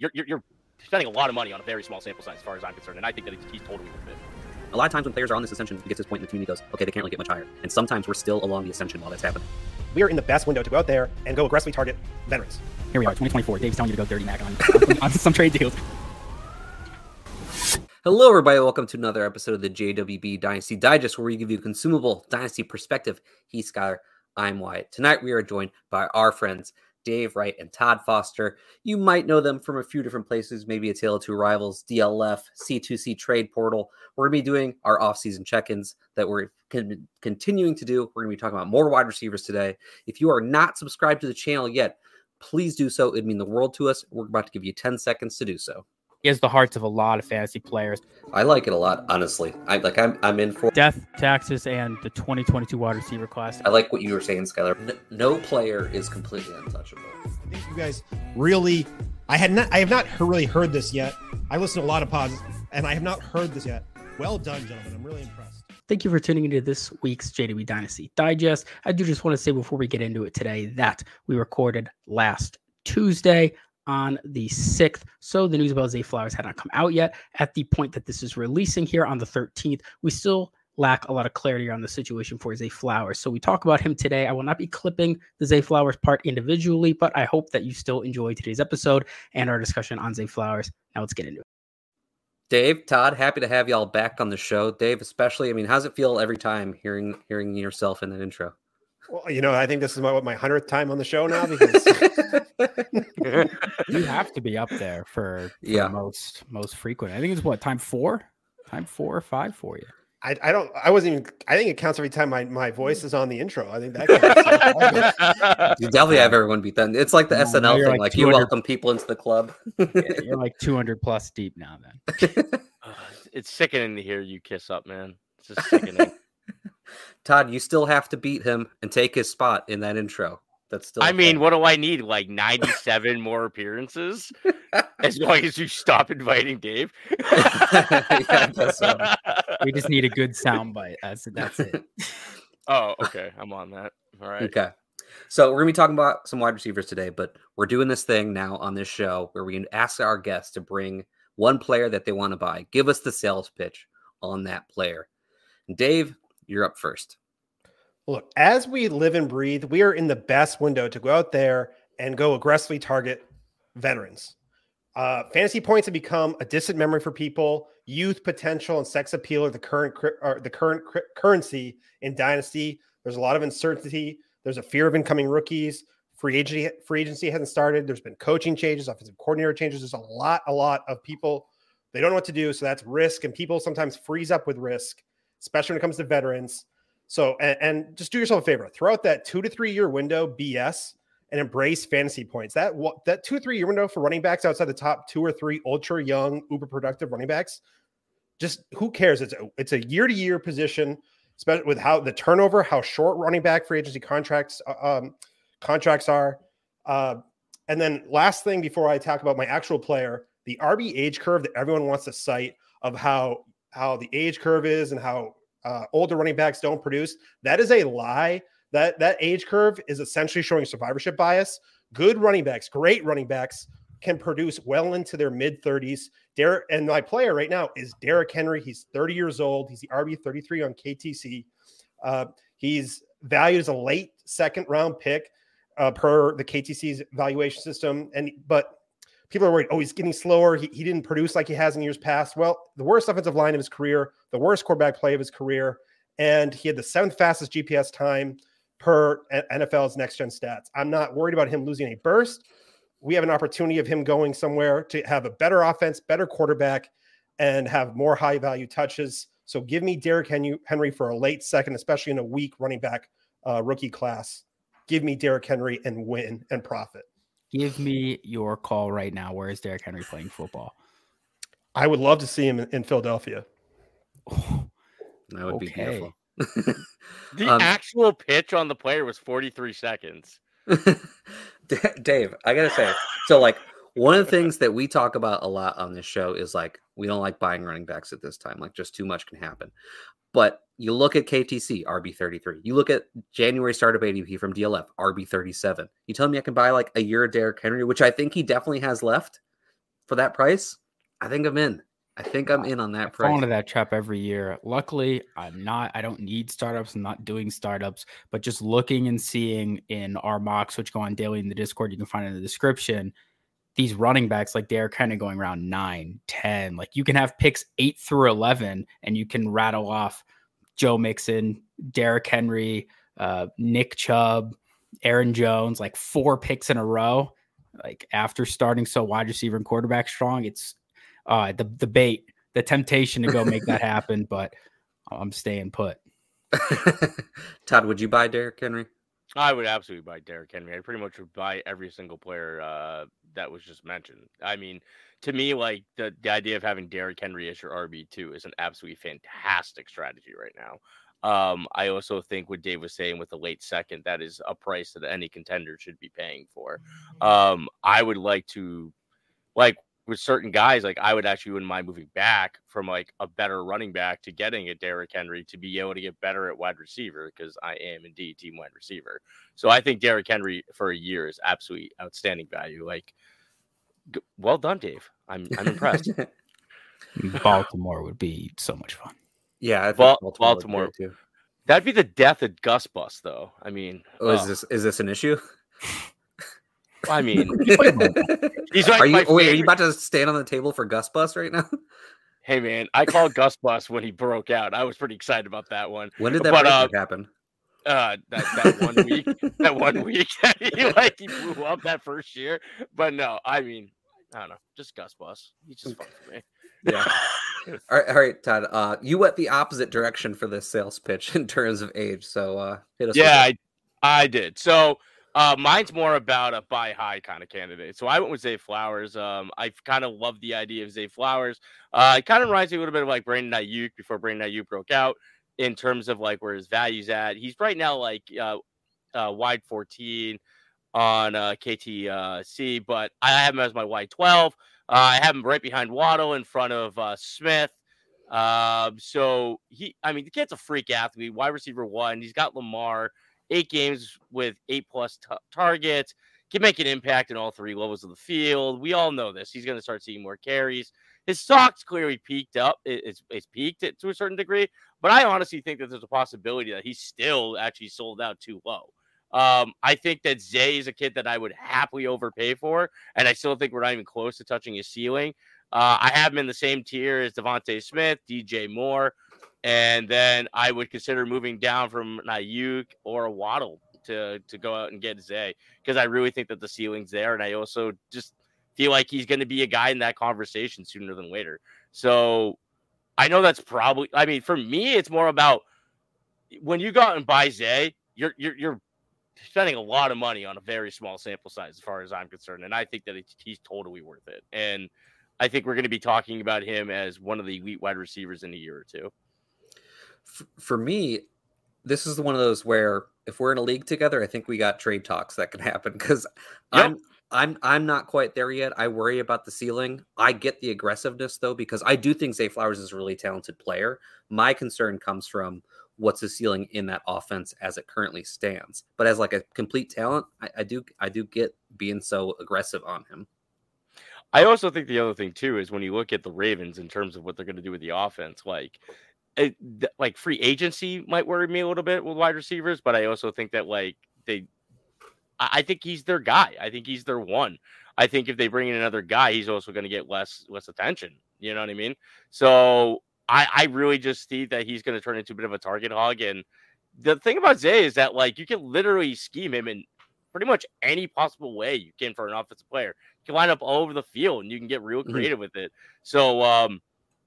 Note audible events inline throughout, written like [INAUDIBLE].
you're, you're, you're spending a lot of money on a very small sample size, as far as I'm concerned. And I think that he's, he's totally worth it. A lot of times when players are on this ascension, he gets his point in the community goes, okay, they can't really get much higher. And sometimes we're still along the ascension while that's happening. We are in the best window to go out there and go aggressively target veterans. Here we are, 2024. Dave's telling you to go dirty mag on, on, on some trade deals. Hello, everybody. Welcome to another episode of the JWB Dynasty Digest, where we give you a consumable dynasty perspective. He's Schuyler. I'm Wyatt. Tonight, we are joined by our friends Dave Wright and Todd Foster. You might know them from a few different places, maybe a Tale of Two Rivals, DLF, C2C Trade Portal. We're going to be doing our off-season check-ins that we're con- continuing to do. We're going to be talking about more wide receivers today. If you are not subscribed to the channel yet, please do so. It'd mean the world to us. We're about to give you 10 seconds to do so. He has the hearts of a lot of fantasy players. I like it a lot, honestly. I like. I'm. I'm in for Death, taxes, and the 2022 wide receiver class. I like what you were saying, Schuyler. No, no player is completely untouchable. I think you guys really, I had not, I have not really heard this yet. I listened to a lot of pods, and I have not heard this yet. Well done, gentlemen. I'm really impressed. Thank you for tuning into this week's JWB Dynasty Digest. I do just want to say before we get into it today that we recorded last Tuesday on the 6th. So the news about Zay Flowers had not come out yet. At the point that this is releasing here on the 13th, we still lack a lot of clarity on the situation for Zay Flowers. So we talk about him today. I will not be clipping the Zay Flowers part individually, but I hope that you still enjoy today's episode and our discussion on Zay Flowers. Now let's get into it. Dave, Todd, happy to have y'all back on the show. Dave, especially. I mean, how's it feel every time hearing hearing yourself in that intro? Well, you know, I think this is my what my hundredth time on the show now because [LAUGHS] You have to be up there for, for Yeah. most most frequent. I think it's what time four, time four or five for you. I, I don't I wasn't even I think it counts every time my, my voice is on the intro. I think that counts. [LAUGHS] You definitely have everyone beat them. It's like the No, SNL thing, like like, you welcome people into the club. [LAUGHS] Yeah, you're like 200 plus deep now. Then Uh, it's sickening to hear you kiss up, man. It's just sickening. Todd, you still have to beat him and take his spot in that intro. That's still. I mean, thing. what do I need? Like 97 [LAUGHS] more appearances? [LAUGHS] As long as you stop inviting Dave. I guess so. we just need a good sound bite. That's that's it. Oh, okay. I'm on that. All right. Okay. So we're gonna be talking about some wide receivers today, but we're doing this thing now on this show where we can ask our guests to bring one player that they want to buy. Give us the sales pitch on that player. And Dave, you're up first. Look, as we live and breathe, we are in the best window to go out there and go aggressively target veterans. Uh, fantasy points have become a distant memory for people. Youth potential and sex appeal are the current are the current currency in dynasty. There's a lot of uncertainty. There's a fear of incoming rookies. Free agency free agency hasn't started. There's been coaching changes, offensive coordinator changes. There's a lot, a lot of people. They don't know what to do, so that's risk, and people sometimes freeze up with risk, especially when it comes to veterans. So, and, and just do yourself a favor, throw out that two to three year window BS and embrace fantasy points. That that two three year window for running backs outside the top two or three ultra young, uber productive running backs. Just who cares? It's a it's a year to year position, especially with how the turnover, how short running back free agency contracts uh, um, contracts are. Uh, and then last thing before I talk about my actual player, the RB age curve that everyone wants to cite of how how the age curve is and how uh, older running backs don't produce. That is a lie. That that age curve is essentially showing survivorship bias. Good running backs, great running backs, can produce well into their mid 30s. Derrick and my player right now is Derrick Henry. He's 30 years old. He's the RB 33 on KTC. Uh, he's valued as a late second round pick uh, per the KTC's valuation system. And but people are worried, oh, he's getting slower. He, he didn't produce like he has in years past. Well, the worst offensive line of his career, the worst quarterback play of his career, and he had the seventh fastest GPS time per NFL's next gen stats. I'm not worried about him losing a burst. We have an opportunity of him going somewhere to have a better offense, better quarterback, and have more high value touches. So give me Derrick Henry for a late second, especially in a weak running back uh, rookie class. Give me Derrick Henry and win and profit. Give me your call right now. Where is Derrick Henry playing football? I would love to see him in, in Philadelphia. That would be Okay. beautiful. [LAUGHS] The Um, actual pitch on the player was 43 seconds. [LAUGHS] Dave, I gotta say, so like one of the things that we talk about a lot on this show is like we don't like buying running backs at this time. Like just too much can happen. But you look at KTC RB thirty three. You look at January startup ADP from DLF RB thirty seven. You tell me I can buy like a year of Derrick Henry, which I think he definitely has left. for that price, I think I'm in. I think I'm in on that I price. fall into that trap every year. Luckily, I'm not. I don't need startups. I'm not doing startups, but just looking and seeing in our mocks, which go on daily in the Discord, you can find in the description. These running backs, like they're kind of going around 9, 10. Like you can have picks 8 through 11, and you can rattle off Joe Mixon, Derrick Henry, uh, Nick Chubb, Aaron Jones, like four picks in a row. Like after starting so wide receiver and quarterback strong, it's uh, the the bait, the temptation to go make that [LAUGHS] happen, but I'm staying put. [LAUGHS] Todd, would you buy Derrick Henry? I would absolutely buy Derrick Henry. I pretty much would buy every single player uh, that was just mentioned. I mean, to me, like the, the idea of having Derrick Henry as your RB two is an absolutely fantastic strategy right now. Um, I also think what Dave was saying with the late second, that is a price that any contender should be paying for. Um, I would like to, like with certain guys, like I would actually wouldn't mind moving back from like a better running back to getting a Derrick Henry to be able to get better at wide receiver because I am indeed team wide receiver. So I think Derrick Henry for a year is absolutely outstanding value. Like, well done, Dave. I'm I'm impressed. [LAUGHS] Baltimore would be so much fun. yeah, I think Bal- would be Baltimore. too. That'd be the death of Gus Bus, though. I mean, Oh, is oh, this is this an issue? I mean, [LAUGHS] are he's like you wait? Are you favorite- about to stand on the table for Gus Bus right now? [LAUGHS] Hey man, I called Gus Bus when he broke out. I was pretty excited about that one. When did that But, uh, happen? Uh, that, that one week, that one [LAUGHS] week, he like he blew up that first year. But no, I mean, I don't know, just Gus Bus. He's just fun for me. Yeah. [LAUGHS] All right, all right, Todd. Uh, you went the opposite direction for this sales pitch [LAUGHS] in terms of age. So uh, hit us. Yeah. I, I did. So uh, mine's more about a buy high kind of candidate. So I went with Zay Flowers. Um, I kind of love the idea of Zay Flowers. Uh, it kind of reminds me a little bit of like Brandon Aiyuk before Brandon Aiyuk broke out in terms of like where his value's at. He's right now like uh, uh, wide 14 on uh, KTC, but I have him as my wide 12. Uh, I have him right behind Waddle in front of uh, Smith. Um, so he, I mean, the kid's a freak athlete, wide receiver one. He's got Lamar, eight games with eight plus t- targets, can make an impact in all three levels of the field. We all know this. He's going to start seeing more carries. His stock's clearly peaked up. It's, it's peaked to a certain degree, but I honestly think that there's a possibility that he's still actually sold out too low. Um, I think that Zay is a kid that I would happily overpay for, and I still think we're not even close to touching his ceiling. Uh, I have him in the same tier as DeVonta Smith, DJ Moore, and then I would consider moving down from Aiyuk or a Waddle to to go out and get Zay because I really think that the ceiling's there, and I also just feel like he's going to be a guy in that conversation sooner than later. So I know that's probably. I mean, for me, it's more about when you go out and buy Zay, you're you're you're spending a lot of money on a very small sample size, as far as I'm concerned, and I think that it's, he's totally worth it. And I think we're going to be talking about him as one of the elite wide receivers in a year or two. For me, this is one of those where if we're in a league together, I think we got trade talks that can happen because Yep. I'm I'm I'm not quite there yet. I worry about the ceiling. I get the aggressiveness though because I do think Zay Flowers is a really talented player. My concern comes from what's the ceiling in that offense as it currently stands. But as like a complete talent, I, I do I do get being so aggressive on him. I also think the other thing too is when you look at the Ravens in terms of what they're going to do with the offense, like eh, it, like free agency might worry me a little bit with wide receivers, but I also think that like they, I, think he's their guy. I think he's their one. I think if they bring in another guy, he's also going to get less less attention. You know what I mean? So I I really just see that he's going to turn into a bit of a target hog. And the thing about Zay is that like you can literally scheme him in pretty much any possible way you can for an offensive player You can line up all over the field and you can get real Mhm. creative with it. So um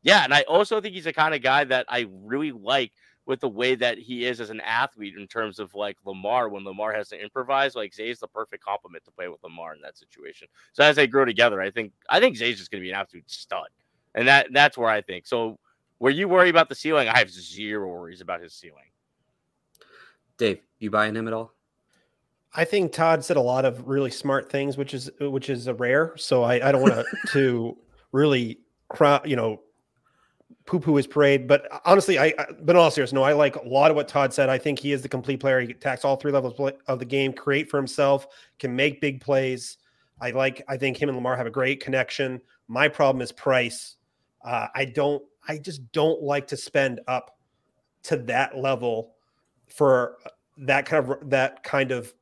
yeah, and I also think he's the kind of guy that I really like with the way that he is as an athlete in terms of like Lamar when Lamar has to improvise, like Zay's the perfect complement to play with Lamar in that situation. So as they grow together, I think I think Zay's just gonna be an absolute stud. And that that's where I think. So where you worry about the ceiling, I have zero worries about his ceiling. Dave, you buying him at all? I think Todd said a lot of really smart things, which is which is a rare. So I, I don't want to [LAUGHS] to really cry, you know, poo poo his parade. But honestly, I, I but in all seriousness, no, I like a lot of what Todd said. I think he is the complete player. He attacks all three levels of the game, create for himself, can make big plays. I like. I think him and Lamar have a great connection. My problem is price. Uh, I don't. I just don't like to spend up to that level for that kind of that kind of.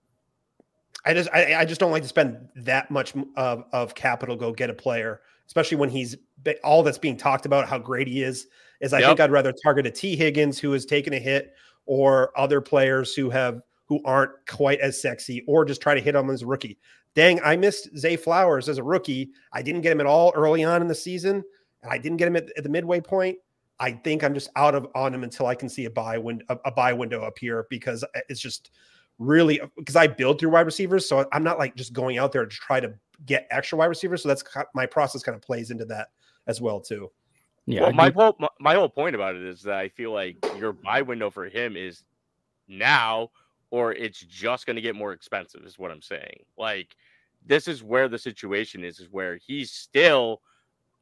I just I, I just don't like to spend that much of, of capital go get a player, especially when he's all that's being talked about how great he is. Is I yep. think I'd rather target a Tee Higgins who has taken a hit or other players who have who aren't quite as sexy, or just try to hit him as a rookie. Dang, I missed Zay Flowers as a rookie. I didn't get him at all early on in the season, and I didn't get him at, at the midway point. I think I'm just out of on him until I can see a buy window a, a buy window up here because uh, it's just really because I build through wide receivers, so I'm not like just going out there to try to get extra wide receivers. So that's my process kind of plays into that as well too. Yeah, well, my whole my whole point about it is that I feel like your buy window for him is now, or it's just going to get more expensive. Is what I'm saying. Like this is where the situation is, is where he's still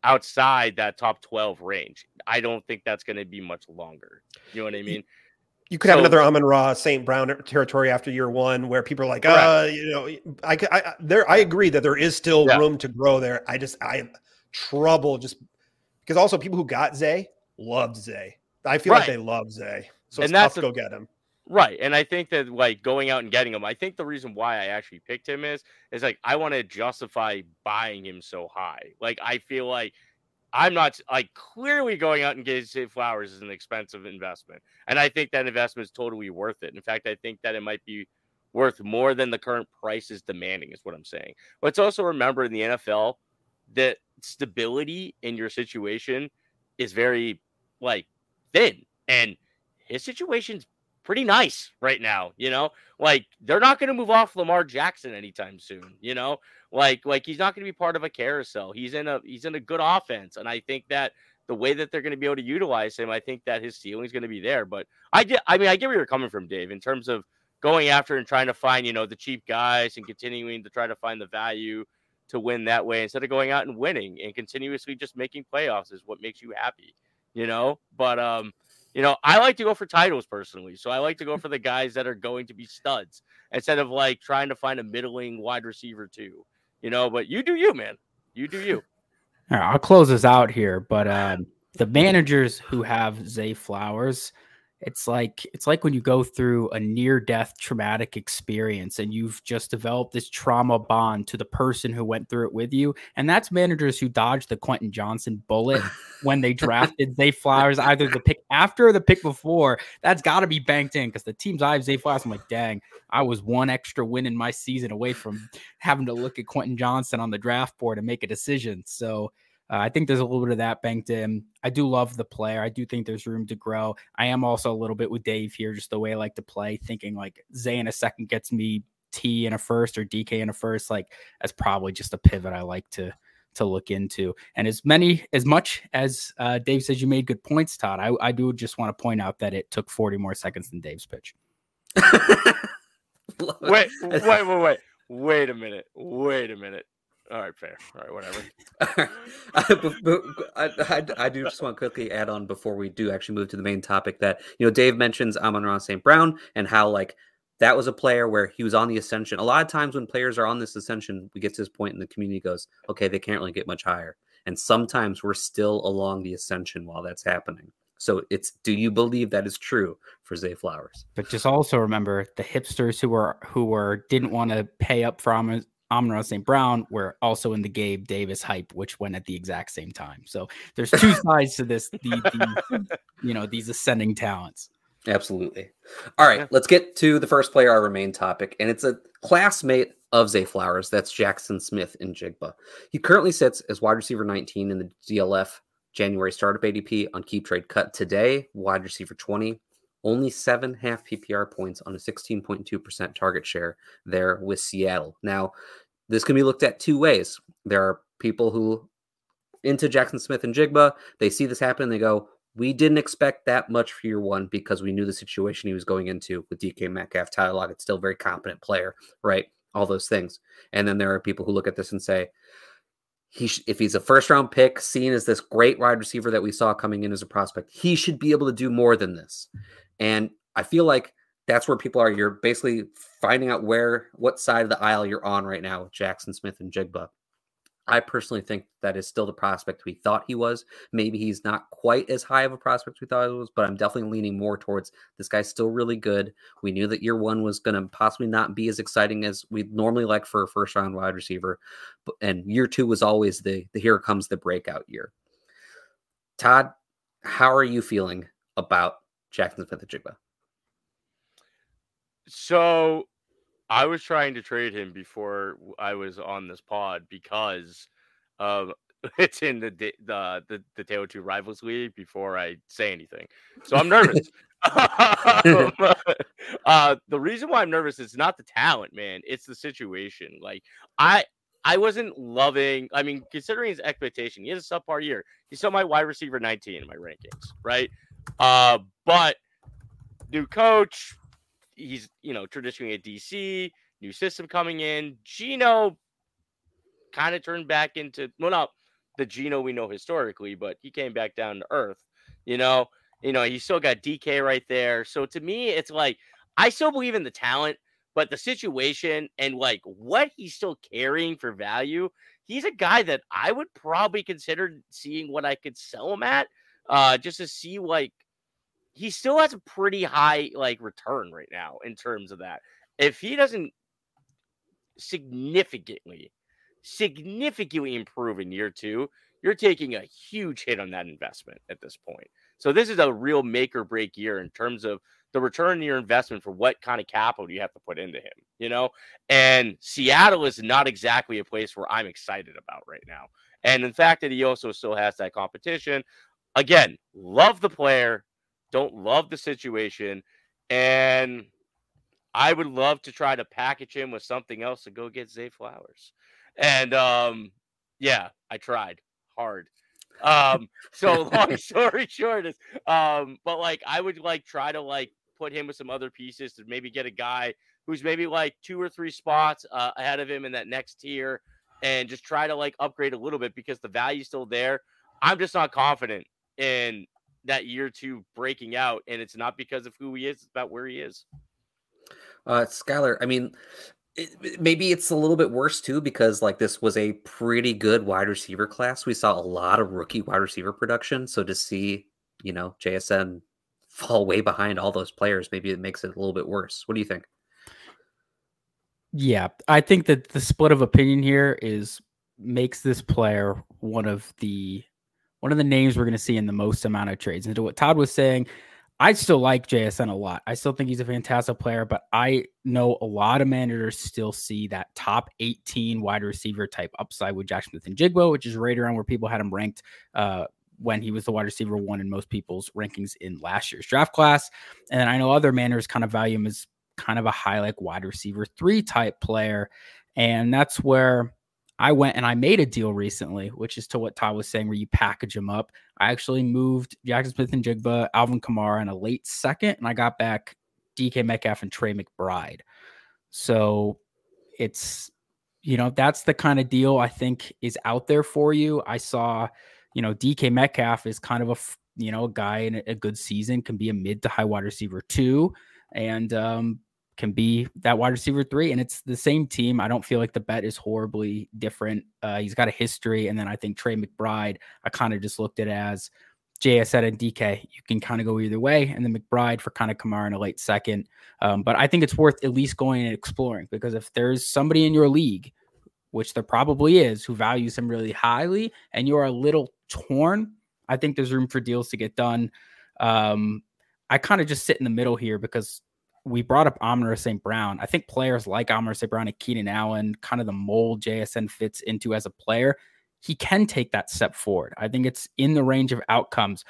outside that top 12 range. I don't think that's going to be much longer. You know what I mean? You could so, have another Amon Ra St. Brown territory after year one where people are like, uh, you know, I, I, there, I agree that there is still yeah. room to grow there. I just, I have trouble just because also people who got Zay loved Zay. I feel right. like they love Zay. So and that's tough to go get him. Right. And I think that like going out and getting him, I think the reason why I actually picked him is is like I want to justify buying him so high. Like I feel like I'm not like clearly going out and getting Flowers is an expensive investment. And I think that investment is totally worth it. In fact, I think that it might be worth more than the current price is demanding, is what I'm saying. Let's also remember in the NFL that stability in your situation is very like thin and his situation's pretty nice right now you know? Like they're not going to move off lamar jackson anytime soon you know? Like like he's not going to be part of a carousel. He's in a he's in a good offense and i think that the way that they're going to be able to utilize him i think that his ceiling is going to be there but i get i mean i get where you're coming from dave in terms of going after and trying to find you know the cheap guys and continuing to try to find the value to win that way instead of going out and winning and continuously just making playoffs is what makes you happy, you know? But um, you know, I like to go for titles personally. So I like to go for the guys that are going to be studs instead of like trying to find a middling wide receiver too. You know, but you do you, man. You do you. All right, I'll close this out here, but um the managers who have Zay Flowers, it's like it's like when you go through a near death traumatic experience and you've just developed this trauma bond to the person who went through it with you and that's managers who dodged the Quentin Johnston bullet when they drafted Zay Flowers either the pick after or the pick before. That's got to be banked in because the teams I have Zay Flowers I'm like dang I was one extra win in my season away from having to look at Quentin Johnston on the draft board and make a decision. So uh, I think there's a little bit of that banked in. I do love the player. I do think there's room to grow. I am also a little bit with Dave here, just the way I like to play, thinking like Zay in a second gets me T in a first or DK in a first. Like that's probably just a pivot I like to to look into. And as many as much as uh, Dave says you made good points, Todd, I, I do just want to point out that it took 40 more seconds than Dave's pitch. [LAUGHS] wait, [LAUGHS] wait, wait, wait. Wait a minute. Wait a minute. All right, fair. All right, whatever. [LAUGHS] I, I, I, do just want to quickly add on before we do actually move to the main topic that you know Dave mentions Amon-Ra St. Brown and how like that was a player where he was on the ascension. A lot of times when players are on this ascension, we get to this point and the community goes, okay, they can't really get much higher. And sometimes we're still along the ascension while that's happening. So it's do you believe that is true for Zay Flowers? But just also remember the hipsters who were who were didn't want to pay up for Amon St. Brown were also in the Gabe Davis hype, which went at the exact same time. So there's two [LAUGHS] sides to this, the, the, you know, these ascending talents. Absolutely. All right, yeah. let's get to the first player, our main topic, and it's a classmate of Zay Flowers. That's Jaxon Smith-Njigba. He currently sits as wide receiver 19 in the DLF January startup ADP on Keep Trade Cut today, wide receiver 20 only seven half PPR points on a 16.2% target share there with Seattle. Now, this can be looked at two ways. There are people who into Jaxon Smith-Njigba, they see this happen and they go, we didn't expect that much for year one because we knew the situation he was going into with DK Metcalf, Tyler Lockett, still a very competent player, right? All those things. And then there are people who look at this and say, he sh- if he's a first round pick, seen as this great wide receiver that we saw coming in as a prospect, he should be able to do more than this. And I feel like that's where people are. You're basically finding out where, what side of the aisle you're on right now with Jaxon Smith-Njigba. I personally think that is still the prospect we thought he was. Maybe he's not quite as high of a prospect we thought he was, but I'm definitely leaning more towards this guy's still really good. We knew that year one was going to possibly not be as exciting as we normally like for a first round wide receiver, and year two was always the the here comes the breakout year. Todd, how are you feeling about Jaxon Smith-Njigba? So I was trying to trade him before I was on this pod because um, [LAUGHS] it's in the the the, the Tale of Two Rivals League before I say anything. So I'm nervous. [LAUGHS] [LAUGHS] um, uh, the reason why I'm nervous is not the talent, man. It's the situation. Like I I wasn't loving. I mean, considering his expectation, he had a subpar year. He's still my wide receiver 19 in my rankings, right? Uh, but new coach, he's you know traditionally a DC, new system coming in. Gino kind of turned back into well, not the Gino we know historically, but he came back down to earth. You know, you know, he still got DK right there. So to me, it's like I still believe in the talent, but the situation and like what he's still carrying for value, he's a guy that I would probably consider seeing what I could sell him at, uh, just to see like he still has a pretty high like return right now in terms of that. If he doesn't significantly, significantly improve in year two, you're taking a huge hit on that investment at this point. So this is a real make or break year in terms of the return on your investment for what kind of capital you have to put into him, you know? And Seattle is not exactly a place where I'm excited about right now. And in fact that he also still has that competition. Again, love the player, don't love the situation. And I would love to try to package him with something else to go get Zay Flowers. And um, yeah, I tried hard. Um, so [LAUGHS] long story short is um, but like I would like try to like put him with some other pieces to maybe get a guy who's maybe like two or three spots uh, ahead of him in that next tier and just try to like upgrade a little bit because the value's still there. I'm just not confident in that year two breaking out, and it's not because of who he is; it's about where he is. Uh, Schuyler, I mean, it, maybe it's a little bit worse too because like this was a pretty good wide receiver class. We saw a lot of rookie wide receiver production, so to see you know JSN fall way behind all those players, maybe it makes it a little bit worse. What do you think? Yeah, I think that the split of opinion here is makes this player one of the one of the names we're going to see in the most amount of trades. And to what Todd was saying, I still like JSN a lot. I still think he's a fantastic player, but I know a lot of managers still see that top 18 wide receiver type upside with Jack Smith-Njigba, which is right around where people had him ranked uh, when he was the wide receiver one in most people's rankings in last year's draft class. And I know other managers kind of value him as kind of a high like wide receiver three type player. And that's where I went and I made a deal recently, which is to what Todd was saying, where you package them up. I actually moved Jaxon Smith-Njigba, Alvin Kamara in a late second, and I got back DK Metcalf and Trey McBride. So it's, you know, that's the kind of deal I think is out there for you. I saw, you know, DK Metcalf is kind of a, you know, a guy in a good season can be a mid to high wide receiver too. And um, can be that wide receiver three. And it's the same team. I don't feel like the bet is horribly different. Uh, he's got a history. And then I think Trey McBride, I kind of just looked at as JSN and DK. You can kind of go either way. And then McBride for kind of Kamara in a late second. Um, but I think it's worth at least going and exploring because if there's somebody in your league, which there probably is, who values him really highly, and you're a little torn, I think there's room for deals to get done. Um, I kind of just sit in the middle here because we brought up Amon-Ra St. Brown. I think players like Amon-Ra St. Brown and Keenan Allen, kind of the mold JSN fits into as a player, he can take that step forward. I think it's in the range of outcomes.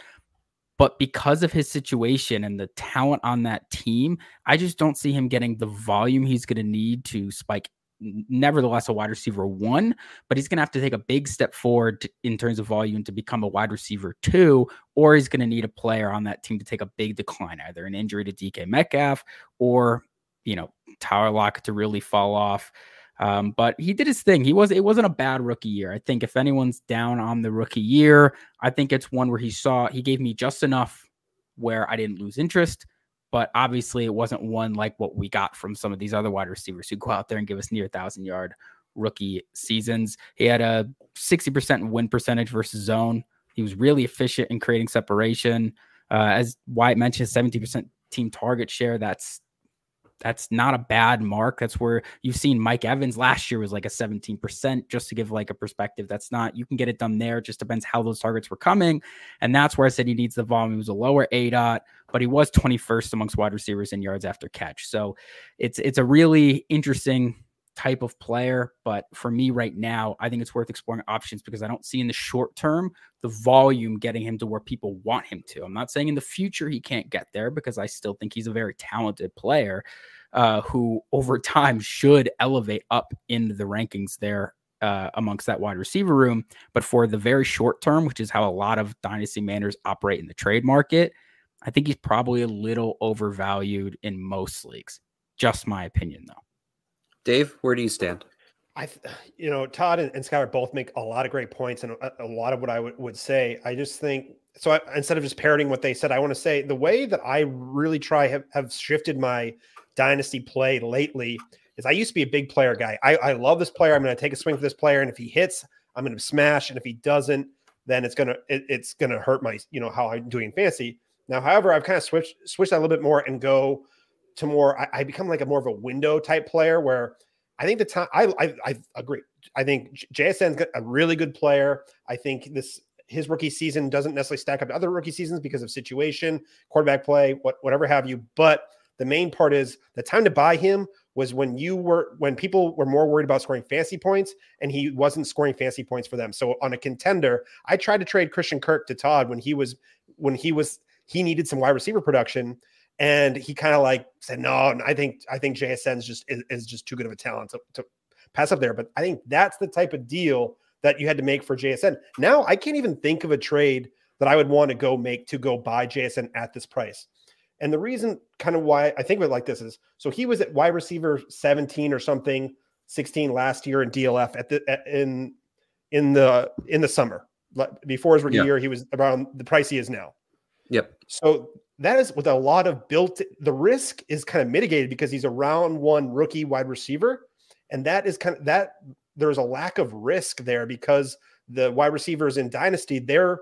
But because of his situation and the talent on that team, I just don't see him getting the volume he's going to need to spike nevertheless a wide receiver one, but he's going to have to take a big step forward to, in terms of volume to become a wide receiver two, or he's going to need a player on that team to take a big decline, either an injury to DK Metcalf or, you know, Tyler Lock to really fall off. Um, but he did his thing. He was it wasn't a bad rookie year. I think if anyone's down on the rookie year, I think it's one where he saw he gave me just enough where I didn't lose interest but obviously it wasn't one like what we got from some of these other wide receivers who go out there and give us near thousand yard rookie seasons. He had a 60% win percentage versus zone. He was really efficient in creating separation. Uh, as Wyatt mentioned, 70% team target share. That's that's not a bad mark. That's where you've seen Mike Evans last year was like a 17%, just to give like a perspective. That's not, you can get it done there. It just depends how those targets were coming. And that's where I said he needs the volume. He was a lower aDOT, but he was 21st amongst wide receivers in yards after catch. So it's it's a really interesting type of player. But for me right now, I think it's worth exploring options because I don't see in the short term the volume getting him to where people want him to. I'm not saying in the future he can't get there because I still think he's a very talented player uh, who over time should elevate up in the rankings there uh, amongst that wide receiver room. But for the very short term, which is how a lot of dynasty managers operate in the trade market, I think he's probably a little overvalued in most leagues. Just my opinion, though. Dave, where do you stand? I, [SIGHS] you know, Todd and, and Scott both make a lot of great points and a, a lot of what I would, say. I just think so. I, instead of just parroting what they said, I want to say the way that I really try have, have shifted my dynasty play lately is I used to be a big player guy. I, I love this player. I'm going to take a swing for this player, and if he hits, I'm going to smash, and if he doesn't, then it's gonna it, it's gonna hurt my you know how I'm doing fancy. Now, however, I've kind of switched switched that a little bit more and go to more. I, I become like a more of a window type player where I think the time I, I, I agree. I think JSN's a really good player. I think this his rookie season doesn't necessarily stack up to other rookie seasons because of situation, quarterback play, what whatever have you. But the main part is the time to buy him was when you were when people were more worried about scoring fancy points and he wasn't scoring fancy points for them. So on a contender, I tried to trade Christian Kirk to Todd when he was when he was he needed some wide receiver production and he kind of like said, "No, I think I think JSN's just is, is just too good of a talent to, to, pass up there." But I think that's the type of deal that you had to make for JSN. Now I can't even think of a trade that I would want to go make to go buy JSN at this price. And the reason, kind of why I think of it like this is, so he was at wide receiver 17 or something, 16 last year in DLF at the at, in in the in the summer before his rookie yeah. year. He was around the price he is now. Yep. So that is with a lot of built the risk is kind of mitigated because he's a round one rookie wide receiver. And that is kind of that there's a lack of risk there because the wide receivers in dynasty their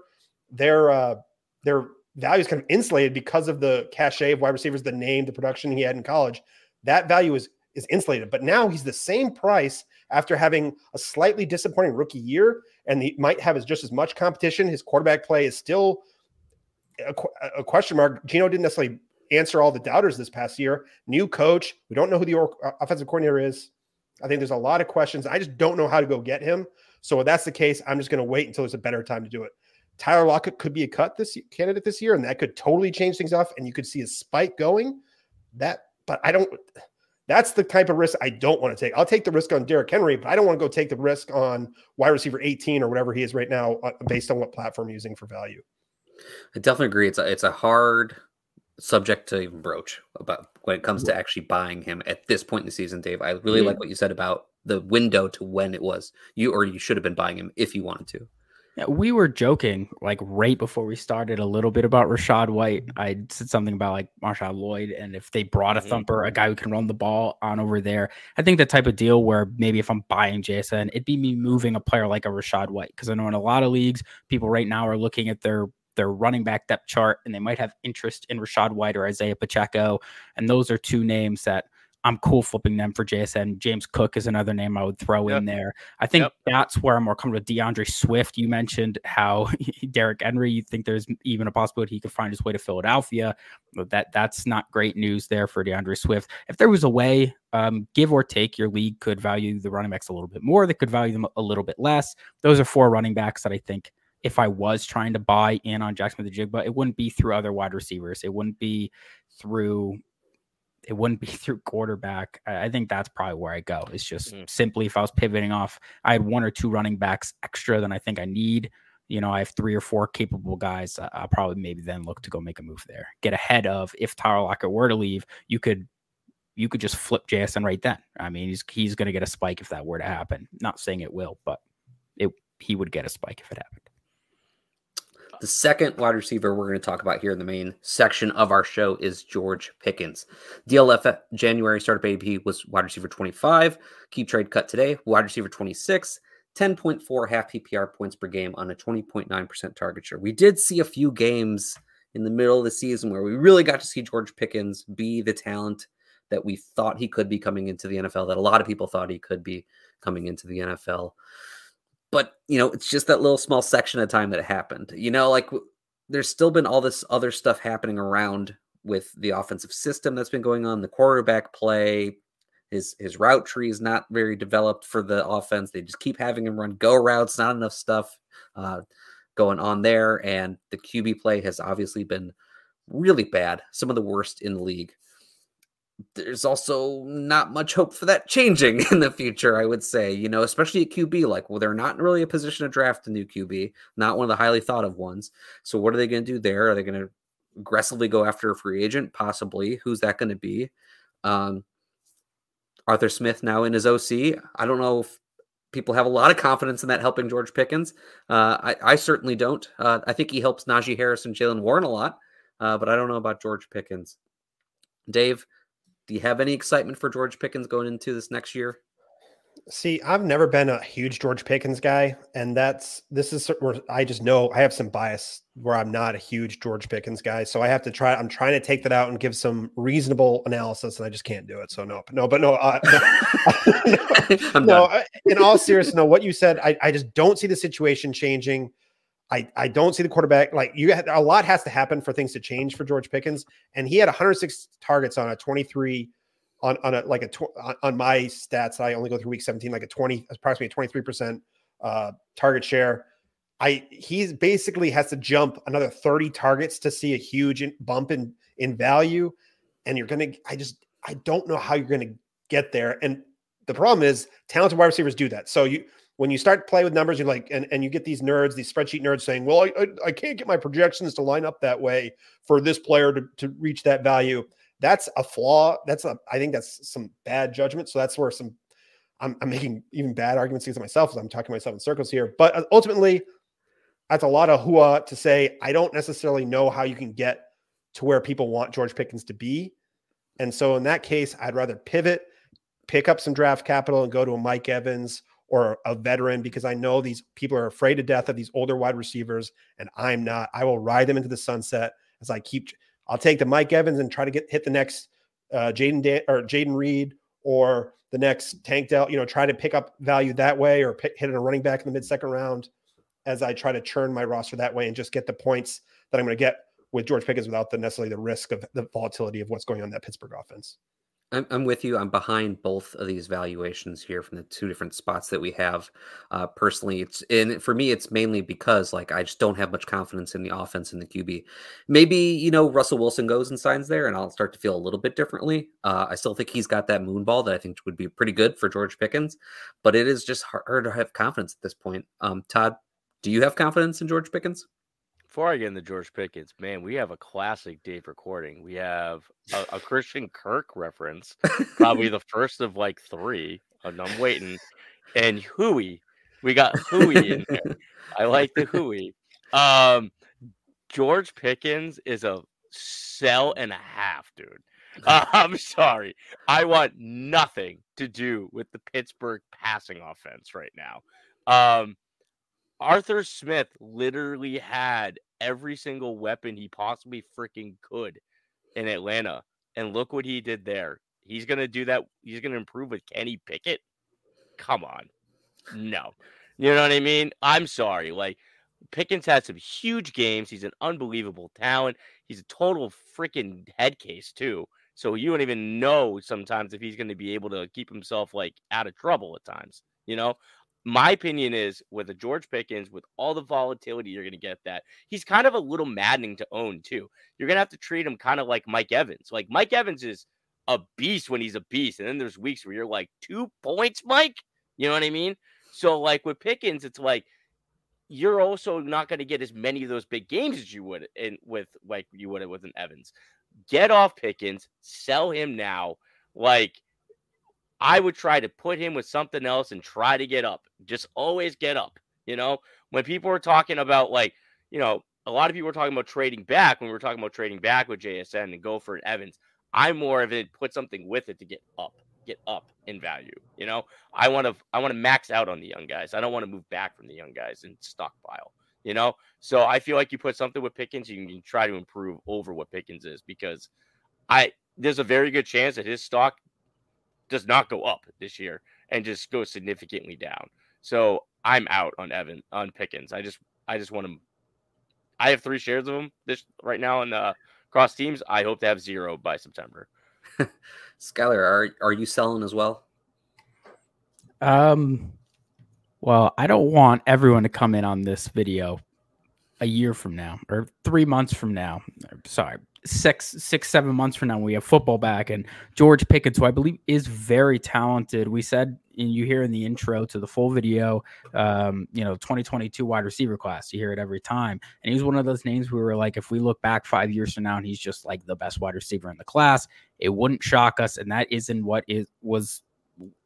their uh their value is kind of insulated because of the cachet of wide receivers the name the production he had in college. That value is is insulated. But now he's the same price after having a slightly disappointing rookie year and he might have as just as much competition. His quarterback play is still a, a question mark. Gino didn't necessarily answer all the doubters this past year. New coach. We don't know who the uh, offensive coordinator is. I think there's a lot of questions. I just don't know how to go get him. So if that's the case, I'm just going to wait until there's a better time to do it. Tyler Lockett could be a cut this candidate this year, and that could totally change things off. And you could see a spike going. That, but I don't. That's the type of risk I don't want to take. I'll take the risk on Derrick Henry, but I don't want to go take the risk on wide receiver 18 or whatever he is right now, uh, based on what platform using for value. I definitely agree. It's a it's a hard subject to even broach about when it comes to actually buying him at this point in the season, Dave. I really like what you said about the window to when it was you or you should have been buying him if you wanted to. Yeah, we were joking like right before we started a little bit about Rachaad White. I said something about like Marshawn Lloyd, and if they brought a mm-hmm. thumper, a guy who can run the ball on over there, I think the type of deal where maybe if I'm buying JSN, it'd be me moving a player like a Rachaad White because I know in a lot of leagues, people right now are looking at their their running back depth chart and they might have interest in Rachaad White or Isaiah Pacheco. And those are two names that I'm cool flipping them for JSN. James Cook is another name I would throw yep. in there. I think yep. that's where I'm more comfortable with D'Andre Swift. You mentioned how [LAUGHS] Derrick Henry, you think there's even a possibility he could find his way to Philadelphia. But that that's not great news there for D'Andre Swift. If there was a way, um, give or take, your league could value the running backs a little bit more. They could value them a little bit less. Those are four running backs that I think – if I was trying to buy in on Jaxon Smith-Njigba, it wouldn't be through other wide receivers. It wouldn't be through it wouldn't be [LAUGHS] through quarterback. I, think that's probably where I go. It's just mm. simply if I was pivoting off, I had one or two running backs extra than I think I need. You know, I have three or four capable guys. I'll probably maybe then look to go make a move there. Get ahead of if Tyler Lockett were to leave, you could you could just flip JSN right then. I mean, he's he's going to get a spike if that were to happen. Not saying it will, but it he would get a spike if it happened. The second wide receiver we're going to talk about here in the main section of our show is George Pickens. DLF uh, January startup ADP was wide receiver 25. Keep trade cut today, wide receiver 26. 10.4 half PPR points per game on a 20.9% target share. We did see a few games in the middle of the season where we really got to see George Pickens be the talent that we thought he could be coming into the NFL, that a lot of people thought he could be coming into the NFL but you know, it's just that little small section of time that it happened. You know, like there's still been all this other stuff happening around with the offensive system that's been going on, the quarterback play. His his route tree is not very developed for the offense. They just keep having him run go routes, not enough stuff uh, going on there. And the QB play has obviously been really bad, some of the worst in the league there's also not much hope for that changing [LAUGHS] in the future, I would say, you know, especially at QB. Like, well, they're not really a position to draft a new QB, not one of the highly thought of ones. So, what are they going to do there? Are they going to aggressively go after a free agent? Possibly. Who's that going to be? Um, Arthur Smith now in his OC. I don't know if people have a lot of confidence in that helping George Pickens. Uh, I, I, certainly don't. Uh, I think he helps Najee Harris and Jaylen Warren a lot, uh, but I don't know about George Pickens. Dave, do you have any excitement for George Pickens going into this next year? See, I've never been a huge George Pickens guy, and that's this is where I just know I have some bias where I'm not a huge George Pickens guy. So I have to try. I'm trying to take that out and give some reasonable analysis, and I just can't do it. So no, no, but no, uh, no, [LAUGHS] no in all seriousness, no. What you said, I, I just don't see the situation changing. I, I don't see the quarterback like you had a lot has to happen for things to change for George Pickens and he had 106 targets on a 23 on on a like a tw- on my stats I only go through week 17 like a 20 approximately 23% uh target share. I he's basically has to jump another 30 targets to see a huge bump in in value and you're going to I just I don't know how you're going to get there and the problem is talented wide receivers do that. So you when you start to play with numbers, you're like, and, and you get these nerds, these spreadsheet nerds saying, well, I, I, I can't get my projections to line up that way for this player to, to reach that value. That's a flaw. That's a, I think that's some bad judgment. So that's where some, I'm, I'm making even bad arguments against myself as I'm talking myself in circles here. But uh, ultimately, that's a lot of hua to say, I don't necessarily know how you can get to where people want George Pickens to be. And so in that case, I'd rather pivot, pick up some draft capital and go to a Mike Evans or a veteran because I know these people are afraid to death of these older wide receivers, and I'm not. I will ride them into the sunset as I keep. I'll take the Mike Evans and try to get hit the next uh, Jaden Dan- or Jayden Reed or the next Tank Dell. You know, try to pick up value that way or pick, hit a running back in the mid second round as I try to churn my roster that way and just get the points that I'm going to get with George Pickens without the necessarily the risk of the volatility of what's going on in that Pittsburgh offense. I'm, I'm with you. I'm behind both of these valuations here from the two different spots that we have. Uh, personally, it's and for me, it's mainly because like I just don't have much confidence in the offense and the QB. Maybe you know Russell Wilson goes and signs there, and I'll start to feel a little bit differently. Uh, I still think he's got that moon ball that I think would be pretty good for George Pickens, but it is just hard to have confidence at this point. Um, Todd, do you have confidence in George Pickens? Before I get into George Pickens, man, we have a classic Dave recording. We have a, a Christian Kirk reference, probably [LAUGHS] the first of like three. And I'm waiting. And Huey, we got Huey in there. I like the Huey. Um, George Pickens is a sell and a half, dude. Uh, [LAUGHS] I'm sorry. I want nothing to do with the Pittsburgh passing offense right now. Um, Arthur Smith literally had every single weapon he possibly freaking could in Atlanta. And look what he did there. He's going to do that. He's going to improve with Kenny Pickett. Come on. No. You know what I mean? I'm sorry. Like, Pickens had some huge games. He's an unbelievable talent. He's a total freaking head case, too. So you don't even know sometimes if he's going to be able to keep himself like out of trouble at times. You know, my opinion is with a George Pickens, with all the volatility you're going to get that, he's kind of a little maddening to own too. You're going to have to treat him kind of like Mike Evans. Like Mike Evans is a beast when he's a beast. And then there's weeks where you're like, two points, Mike? You know what I mean? So, like with Pickens, it's like you're also not going to get as many of those big games as you would in with like you would with an Evans. Get off Pickens, sell him now. Like I would try to put him with something else and try to get up. Just always get up. You know, when people are talking about like, you know, a lot of people were talking about trading back when we were talking about trading back with JSN and go for an Evans. I'm more of it put something with it to get up, get up in value. You know, I want to I want to max out on the young guys. I don't want to move back from the young guys and stockpile. You know, so I feel like you put something with Pickens, you can try to improve over what Pickens is because I there's a very good chance that his stock does not go up this year and just go significantly down. So I'm out on Evan on Pickens. I just I just want him. I have three shares of him this right now in uh, cross teams. I hope to have zero by September. [LAUGHS] Schuyler, are are you selling as well? Um, well, I don't want everyone to come in on this video a year from now or three months from now. Sorry, six, six, seven months from now, we have football back and George Pickens, who I believe is very talented. We said, and you hear in the intro to the full video, um, you know, 2022 wide receiver class. You hear it every time. And he's one of those names we were like, if we look back five years from now and he's just like the best wide receiver in the class, it wouldn't shock us. And that isn't what it was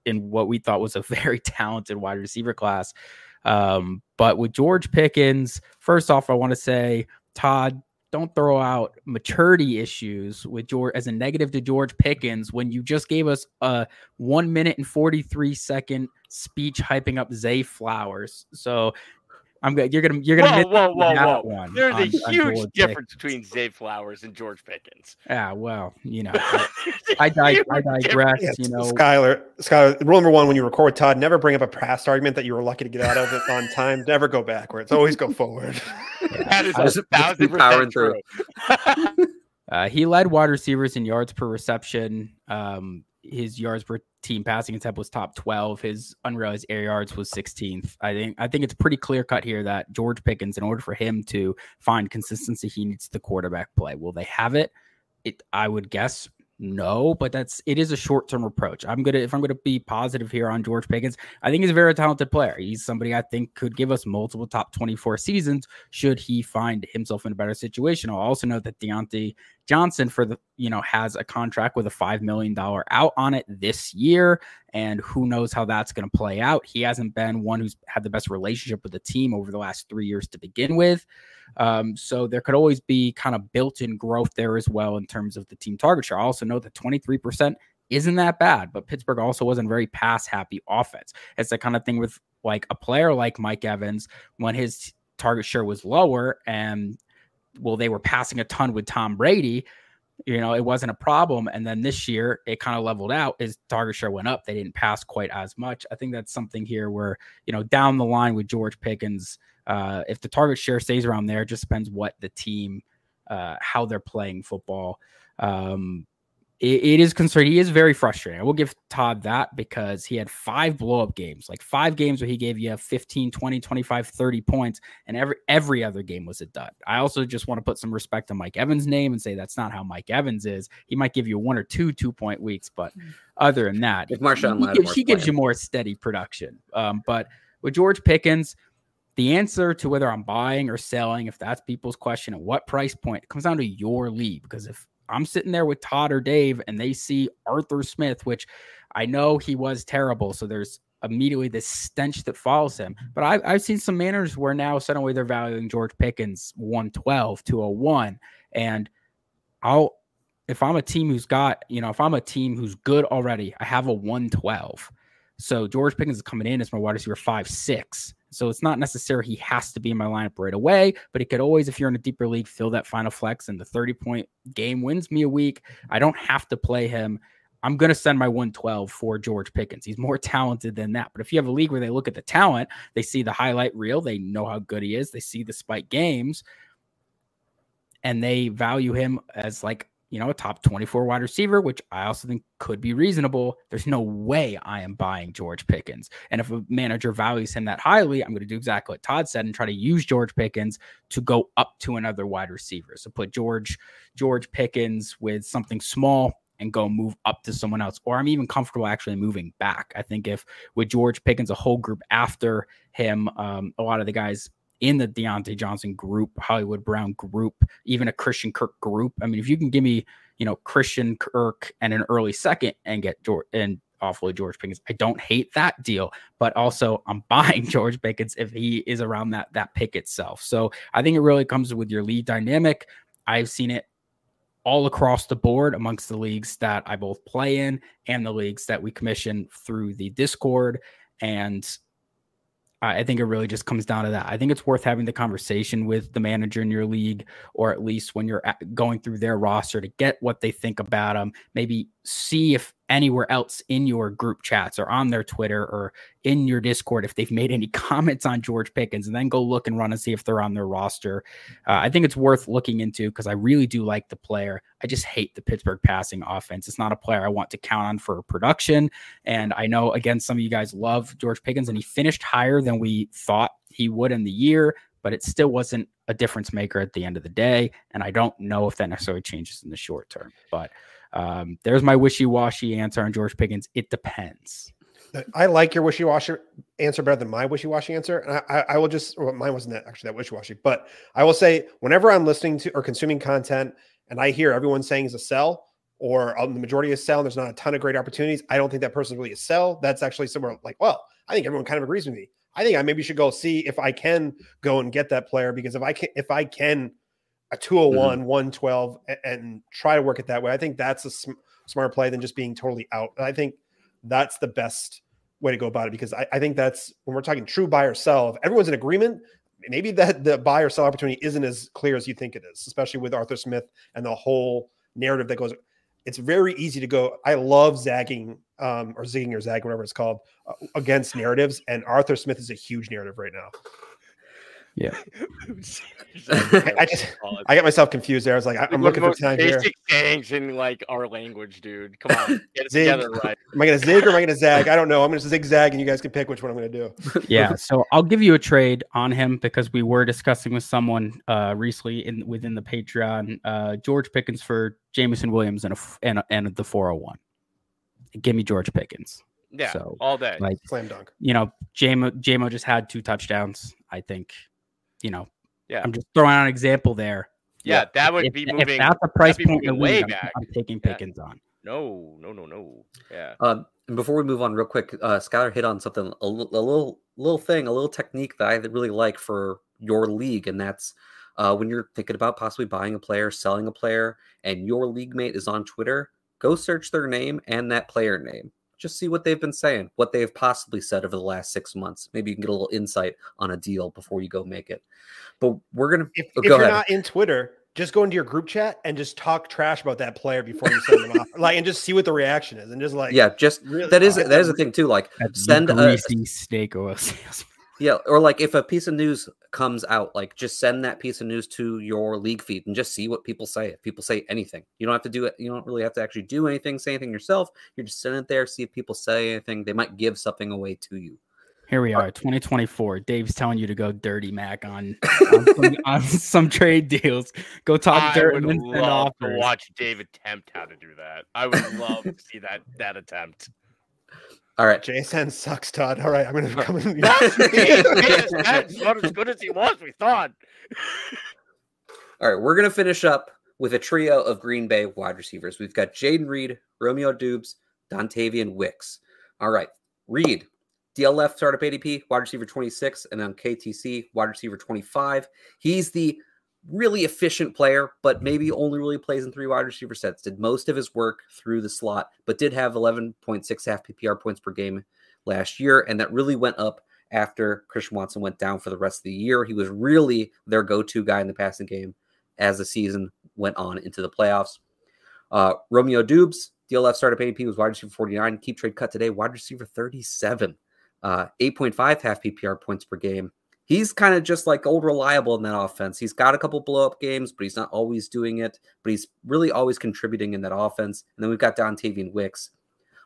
in what we thought was a [LAUGHS] very talented wide receiver class. Um, but with George Pickens, first off, I want to say, Todd, don't throw out maturity issues with George as a negative to George Pickens when you just gave us a one minute and 43 second speech hyping up Zay Flowers. So I'm good. You're gonna you're gonna whoa whoa whoa whoa. There's on, a huge difference Pickens. between Zay Flowers and George Pickens. Yeah, well, you know, I, [LAUGHS] I, dig- I digress. Yeah, you know, Schuyler, Schuyler. Rule number one: when you record, Todd, never bring up a past argument that you were lucky to get out of it on time. [LAUGHS] Never go backwards. Always go forward. Yeah, [LAUGHS] that is a thousand percent true. uh, he led wide receivers in yards per reception. Um, his yards per team passing attempt was top 12. His unrealized air yards was 16th. I think I think it's pretty clear cut here that George Pickens, in order for him to find consistency, he needs the quarterback play. Will they have it? It I would guess no, but that's it is a short term approach. I'm gonna if I'm gonna be positive here on George Pickens, I think he's a very talented player. He's somebody I think could give us multiple top 24 seasons should he find himself in a better situation. I'll also note that Diontae Johnson for the you know has a contract with a five million dollar out on it this year, and who knows how that's going to play out. He hasn't been one who's had the best relationship with the team over the last three years to begin with. Um, so there could always be kind of built-in growth there as well in terms of the team target share. I also know that 23% isn't that bad, but Pittsburgh also wasn't very pass happy offense. It's the kind of thing with like a player like Mike Evans when his target share was lower and well, they were passing a ton with Tom Brady. You know, it wasn't a problem. And then this year it kind of leveled out. His target share went up. They didn't pass quite as much. I think that's something here where, you know, down the line with George Pickens, uh, if the target share stays around there, it just depends what the team, uh, how they're playing football. Um, it, it is concerning. He is very frustrating. I will give Todd that because he had five blow up games, like five games where he gave you 15, 20, 25, 30 points, and every every other game was a dud. I also just want to put some respect on Mike Evans' name and say that's not how Mike Evans is. He might give you one or two two point weeks, but mm. other than that, if Marshawn he, gives, he gives you more steady production. Um, but with George Pickens, the answer to whether I'm buying or selling, if that's people's question, at what price point, it comes down to your lead. Because if I'm sitting there with Todd or Dave and they see Arthur Smith, which I know he was terrible. So there's immediately this stench that follows him. Mm-hmm. But I've, I've seen some managers where now suddenly they're valuing George Pickens 112 to a one. And I'll, if I'm a team who's got, you know, if I'm a team who's good already, I have a 112. So George Pickens is coming in as my wide receiver five six. So it's not necessary he has to be in my lineup right away, but he could always, if you're in a deeper league, fill that final flex and the 30 point game wins me a week. I don't have to play him. I'm going to send my 112 for George Pickens. He's more [LAUGHS] talented than that. But if you have a league where they look at the talent, they see the highlight reel, they know how good he is, they see the spike games, and they value him as like you know, a top 24 wide receiver, which I also think could be reasonable. There's no way I am buying George Pickens. And if a manager values him that highly, I'm going to do exactly what Todd said and try to use George Pickens to go up to another wide receiver. So put George George Pickens with something small and go move up to someone else. Or I'm even comfortable actually moving back. I think if with George Pickens, a whole group after him, um, a lot of the guys in the Diontae Johnson group, Hollywood Brown group, even a Christian Kirk group. I mean, if you can give me, you know, Christian Kirk and an early second and get George and offload George Pickens. I don't hate that deal, but also I'm [LAUGHS] buying George Pickens if he is around that that pick itself. So I think it really comes with your lead dynamic. I've seen it all across the board amongst the leagues that I both play in and the leagues that we commission through the Discord. And I think it really just comes down to that. I think it's worth having the conversation with the manager in your league, or at least when you're going through their roster to get what they think about them. Maybe see if anywhere else in your group chats or on their Twitter or in your Discord if they've made any [LAUGHS] comments on George Pickens, and then go look and run and see if they're on their roster. Uh, I think it's worth looking into because I really do like the player. I just hate the Pittsburgh passing offense. It's not a player I want to count on for production. And I know, again, some of you guys love George Pickens, and he finished higher than we thought he would in the year but it still wasn't a difference maker at the end of the day. And I don't know if that necessarily changes in the short term. But um, there's my wishy-washy answer on George Pickens. It depends. I like your wishy-washy answer better than my wishy-washy answer. And I, I, I will just, well, mine wasn't that actually that wishy-washy, but I will say whenever I'm listening to or consuming content and I hear everyone saying is a sell or um, the majority is sell and there's not a ton of great opportunities, I don't think that person's really a sell. That's actually somewhere like, well, I think everyone kind of agrees with me. I think I maybe should go see if I can go and get that player because if I can, if I can a 201, mm-hmm. 112 and, and, try to work it that way. I think that's a sm- smarter play than just being totally out. I think that's the best way to go about it because I, I, think that's when we're talking true buy or sell, if everyone's in agreement, maybe that the buy or sell opportunity isn't as clear as you think it is, especially with Arthur Smith and the whole narrative that goes. It's very easy to go. I love zagging um, or zigging or zagging, whatever it's called, uh, against narratives. And Arthur Smith is a huge narrative right now. Yeah. [LAUGHS] I just I got myself confused there. I was like, I, am looking for time here. basic here. things in like our language, dude. Come on, [LAUGHS] get it together right. Am I gonna zig or am I gonna zag? I don't know. I'm gonna zigzag, and you guys can pick which one I'm gonna do. [LAUGHS] yeah. So I'll give you a trade on him because we were discussing with someone uh recently in within the Patreon, uh George Pickens for Jameson Williams and a and, and the 401. Give me George Pickens. Yeah, so, all day. Like slam dunk. You know, JMO JMO just had two touchdowns. I think you know, yeah, I'm just throwing out an example there. Yeah, that would if, be moving. If that's a price point way I'm, back. I'm, taking Pickens yeah. on. No, no, no, no. Yeah. Um, and before we move on, real quick, uh, Schuyler hit on something a, a little, little thing, a little technique that I really like for your league, and that's uh, when you're thinking about possibly buying a player, selling a player, and your league mate is on Twitter, go search their name and that player name just see what they've been saying, what they have possibly said over the last six months. Maybe you can get a little insight on a deal before you go make it. But we're gonna. If, oh, if go you're ahead. not in Twitter, just go into your group chat and just talk trash about that player before you send them off, [LAUGHS] like, and just see what the reaction is, and just like, yeah, just really, that is that is a thing too. Like, send a greasy snake oil [LAUGHS] salesman. Yeah, or like if a piece of news comes out, like just send that piece of news to your league feed and just see what people say. If people say anything, you don't have to do it. You don't really have to actually do anything, say anything yourself. You're just sitting it there, see if people say anything. They might give something away to you. Here we are, 2024. Dave's telling you to go dirty Mac on, on, [LAUGHS] some, on some, trade deals. Go talk I dirt would and love to watch Dave attempt how to do that. I would love to see that that attempt. All right. JSN sucks, Todd. All right, I'm going to come in. That's not [LAUGHS] as good as he was, we thought. All right, we're going to finish up with a trio of Green Bay wide receivers. We've got Jayden Reed, Romeo Doubs, Dontayvion Wicks. All right, Reed, DLF startup ADP, wide receiver 26, and then KTC, wide receiver 25. He's the really efficient player, but maybe only really plays in three wide receiver sets. Did most of his work through the slot, but did have 11.6 half PPR points per game last year. And that really went up after Christian Watson went down for the rest of the year. He was really their go to guy in the passing game as the season went on into the playoffs. Uh, Romeo Doubs, DLF startup AP was wide receiver 49. Keep trade cut today, wide receiver 37. Uh, 8.5 half PPR points per game he's kind of just like old reliable in that offense. He's got a couple blow up games, but he's not always doing it. But he's really always contributing in that offense. And then we've got Dontayvion Wicks.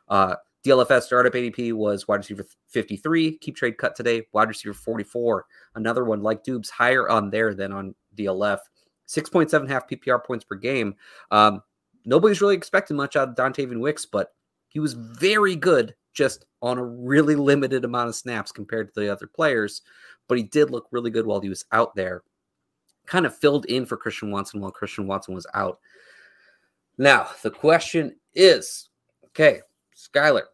Uh, DLFS startup ADP was wide receiver 53. Keep trade cut today, wide receiver 44. Another one like Doubs higher on there than on DLF. 6.7 half PPR points per game. Um, nobody's really expecting much out of Dontayvion Wicks, but he was very good just on a really limited amount of snaps compared to the other players but he did look really good while he was out there. Kind of filled in for Christian Watson while Christian Watson was out. Now, the question is okay, Schuyler,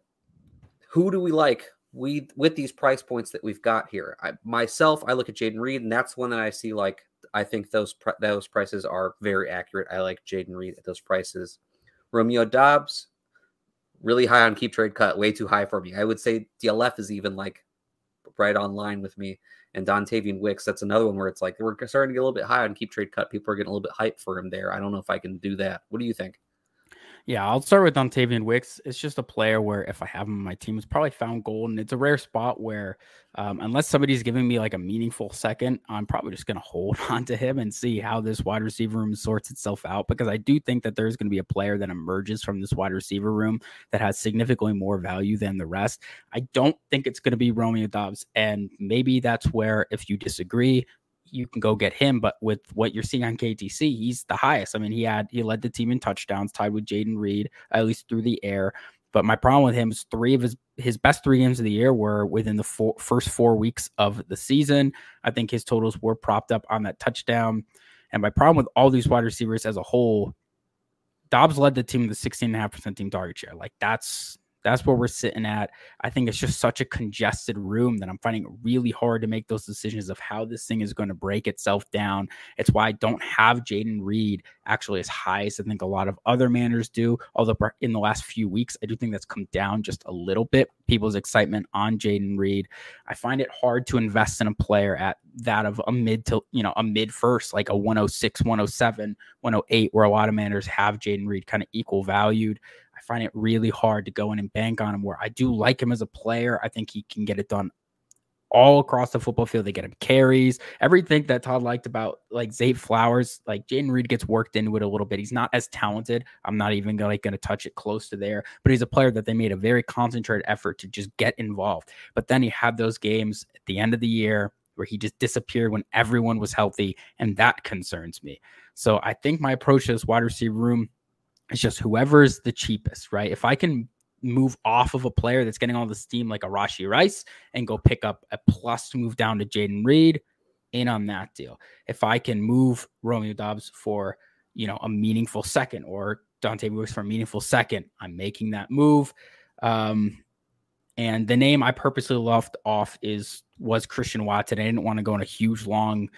who do we like? We with these price points that we've got here. I, myself, I look at Jayden Reed, and that's one that I see like I think those those prices are very accurate. I like Jayden Reed at those prices. Romeo Doubs, really high on keep trade cut, way too high for me. I would say DLF is even like right on line with me. And Dontayvion Wicks, that's another one where it's like we're starting to get a little bit high on keep trade cut. People are getting a little bit hyped for him there. I don't know if I can do that. What do you think? Yeah, I'll start with Dontayvion Wicks. It's just a player where if I have him on my team, it's probably found gold, and it's a rare spot where um, unless somebody's giving me like a meaningful second, I'm probably just going [LAUGHS] to hold on to him and see how this wide receiver room sorts itself out. Because I do think that there's going to be a player that emerges from this wide receiver room that has significantly more value than the rest. I don't think it's going to be Romeo Doubs, and maybe that's where if you disagree, you can go get him. But with what you're seeing on KTC, he's the highest. I mean, he had he led the team in touchdowns, tied with Jayden Reed, at least through the air. But my problem with him is three of his his best three games of the year were within the four, first four weeks of the season. I think his totals were propped up on that touchdown. And my problem with all these wide receivers as a whole, Doubs led the team with the 16.5% team target share. Like that's that's where we're sitting at. I think it's just such a congested room that I'm finding it really hard to make those decisions of how this thing is going to break itself down. It's why I don't have Jayden Reed actually as high as I think a lot of other manners do. Although in the last few weeks, I do think that's come down just a little bit. People's excitement on Jayden Reed. I find it hard to invest in a player at that of a mid to, you know, a mid first, like a 106, 107, 108, where a lot of manners have Jayden Reed kind of equal valued find it really hard to go in and bank on him. Where I do like him as a player, I think he can get it done all across the football field. They get him carries, everything that Todd liked about like Zay Flowers. Like Jayden Reed gets worked into it a little bit. He's not as talented. I'm not even gonna, like going to touch it close to there, but he's a player that they made a very concentrated effort to just get involved. But then he had those games at the end of the year where he just disappeared when everyone was healthy, and that concerns me. So I think my approach to this wide receiver room it's just whoever's the cheapest, right? If I can move off of a player that's getting all the steam like a Rashee Rice and go pick up a plus to move down to Jayden Reed, in on that deal. If I can move Romeo Doubs for, you know, a meaningful second or Dante Wicks for a meaningful second, I'm making that move. Um, and the name I purposely left off is was Christian Watson. I didn't want to go in a huge long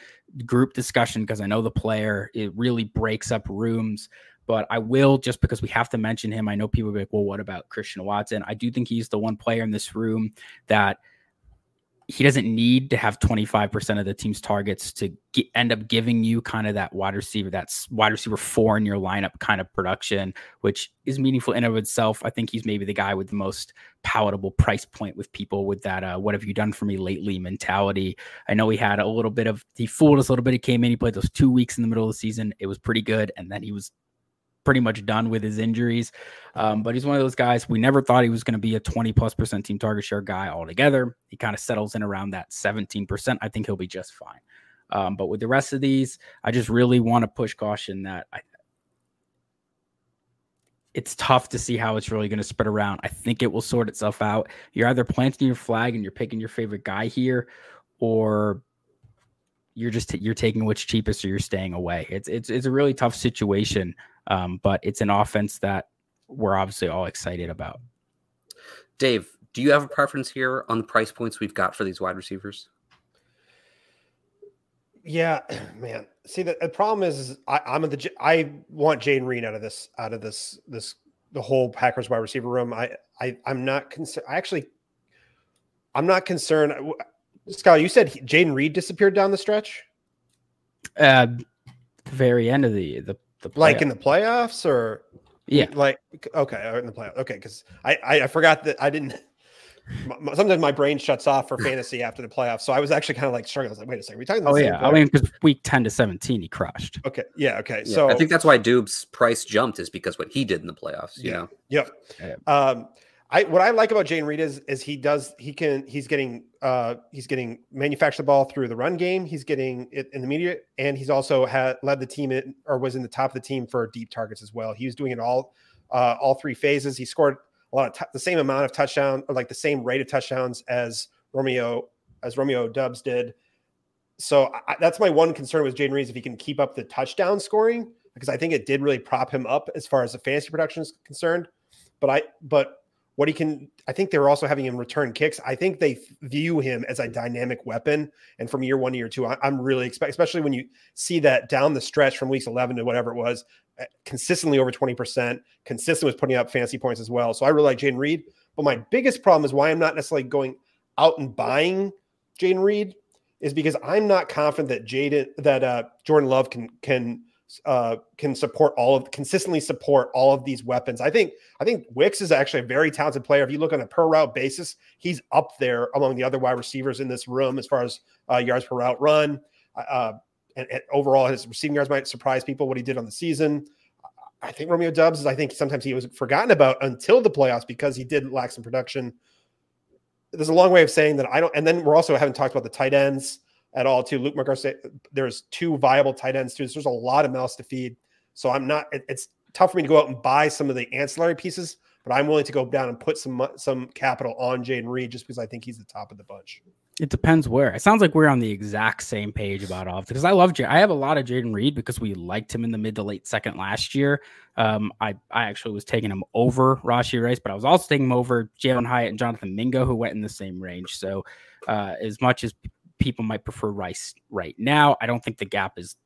group discussion because I know the player it really breaks up rooms. But I will just because we have to mention him. I know people be like, well, what about Christian Watson? I do think he's the one player in this room that he doesn't need to have 25% of the team's targets to get, end up giving you kind of that wide receiver, that's wide receiver four in your lineup kind of production, which is meaningful in of itself. I think he's maybe the guy with the most palatable price point with people with that, uh, what have you done for me lately mentality. I know he had a little bit of, he fooled us a little bit. He came in, he played those two weeks in the middle of the season. It was pretty good. And then he was pretty much done with his injuries. Um, but he's one of those guys we never thought he was going to be a 20 plus percent team target share guy altogether. He kind of settles in around that 17%. I think he'll be just fine. Um, but with the rest of these, I just really want to push caution that I, it's tough to see how it's really going to spread around. I think it will sort itself out. You're either planting your flag and you're picking your favorite guy here, or you're just you're taking what's cheapest or you're staying away. It's it's it's a really tough situation um, but it's an offense that we're obviously all excited about. Dave, do you have a preference here on the price points we've got for these wide receivers? Yeah, [CLEARS THROAT] man. See, the, the problem is, is I, am at the I want Jane Reed out of this out of this this the whole Packers wide receiver room. I I I'm not concerned. I actually I'm not concerned. Scott, you said Jayden Reed disappeared down the stretch. Uh, the very end of the the the like in the playoffs or yeah, like okay, in the playoffs. Okay, because I, I, I forgot that I didn't. [LAUGHS] Sometimes my brain shuts off for [LAUGHS] fantasy after the playoffs, so I was actually kind of like struggling. I was like, "Wait a second, we talking?" oh yeah, player? I mean, because week ten to seventeen, he crushed. Okay, yeah, okay. Yeah. So I think that's why Doubs' price jumped is because what he did in the playoffs. You yeah. know. Yep. Yeah. Um, I what I like about Jayden Reed is is he does he can he's getting uh he's getting manufactured the ball through the run game. He's getting it in the media, and he's also had led the team in, or was in the top of the team for deep targets as well. He was doing it all uh all three phases. He scored a lot of t- the same amount of touchdown or like the same rate of touchdowns as Romeo as Romeo Doubs did. So I, that's my one concern with Jayden Reed is if he can keep up the touchdown scoring because I think it did really prop him up as far as the fantasy production is concerned. But I but what he can. I think they're also having him return kicks. I think they view him as a dynamic weapon. And from year one to year two, I, am really expect, especially when you see that down the stretch from weeks 11 to whatever it was, eh, consistently over 20%, consistent with putting up fancy points as well. So I really like Jayden Reed. But my biggest problem is why I'm not necessarily going out and buying Jayden Reed is because I'm not confident that Jaden that uh, Jordan Love can can uh, can support all of consistently support all of these weapons. I think I think Wicks is actually a very talented player. If you look on a per route basis, he's up there among the other wide receivers in this room as far as uh, yards per route run. Uh, and, and, overall, his receiving yards might surprise people what he did on the season. I think Romeo Doubs is. I think sometimes he was forgotten about until the playoffs because he did lack some production. There's a long way of saying that I don't. And then we're also haven't talked about the tight ends at all too. Luke Musgrave, there's two viable tight ends too. There's a lot of mouths to feed. So I'm not. It, it's tough for me to go out and buy some of the ancillary pieces, but I'm willing to go down and put some some capital on Jayden Reed just because I think he's the top of the bunch. It depends where. It sounds like we're on the exact same page about all because I love. I have a lot of Jayden Reed because we liked him in the mid to late second last year. Um, I I actually was taking him over Rashee Rice, but I was also taking him over Jalin Hyatt and Jonathan Mingo, who went in the same range. So uh, as much as people might prefer Rice right now. I don't think the gap is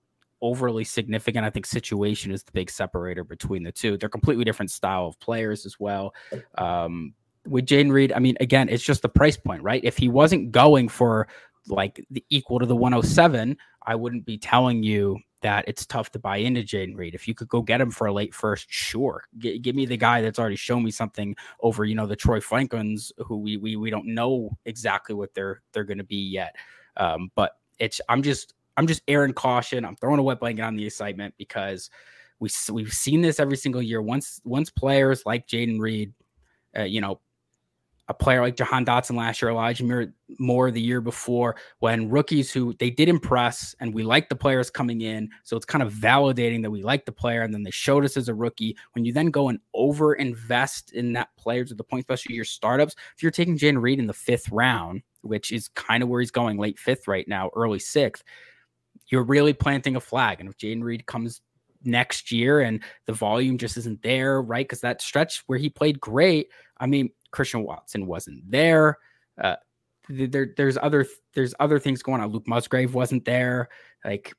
overly significant. I think situation is the big separator between the two. They're completely different style of players as well. Um, with Jayden Reed, I mean, again, it's just the price point, right? If he wasn't going for like the equal to the 107, I wouldn't be telling you that it's tough to buy into Jayden Reed. If you could go get him for a late first, sure. G- give me the guy that's already shown me something over, you know, the Troy Franklins, who we we we don't know exactly what they're they're going to be yet. Um, but it's I'm just I'm just airing caution. I'm throwing a wet blanket on the excitement because we we've seen this every single year. Once once players like Jayden Reed, uh, you know, a player like Jahan Dotson last year, Elijah Moore the year before, when rookies who they did impress and we like the players coming in. So it's kind of validating that we like the player and then they showed us as a rookie. When you then go and over invest in that player to the point, especially your startups, if you're taking Jayden Reed in the fifth round, which is kind of where he's going late fifth right now, early sixth, you're really planting a flag. And if Jayden Reed comes next year and the volume just isn't there, right? Because that stretch where he played great, I mean, Christian Watson wasn't there. Uh, there, there's other there's other things going on. Luke Musgrave wasn't there. Like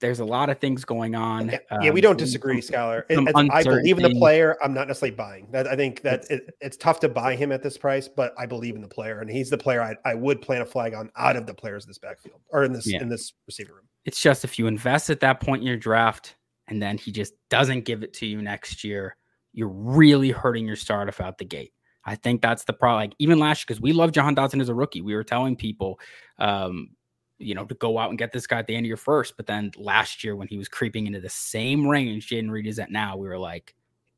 there's a lot of things going on. Yeah, um, yeah we don't disagree, Schuyler. I believe in the player. I'm not necessarily buying that. I think that it, it's tough to buy him at this price, but I believe in the player, and he's the player I, I would plant a flag on out of the players in this backfield or in this yeah. in this receiver room. It's just if you invest at that point in your draft, and then he just doesn't give it to you next year, you're really hurting your startup out the gate. I think that's the problem. Like even last year, because we love Jahan Dotson as a rookie, we were telling people, um, you know, to go out and get this guy at the end of your first. But then last year, when he was creeping into the same range Jayden Reed is at now, we were like,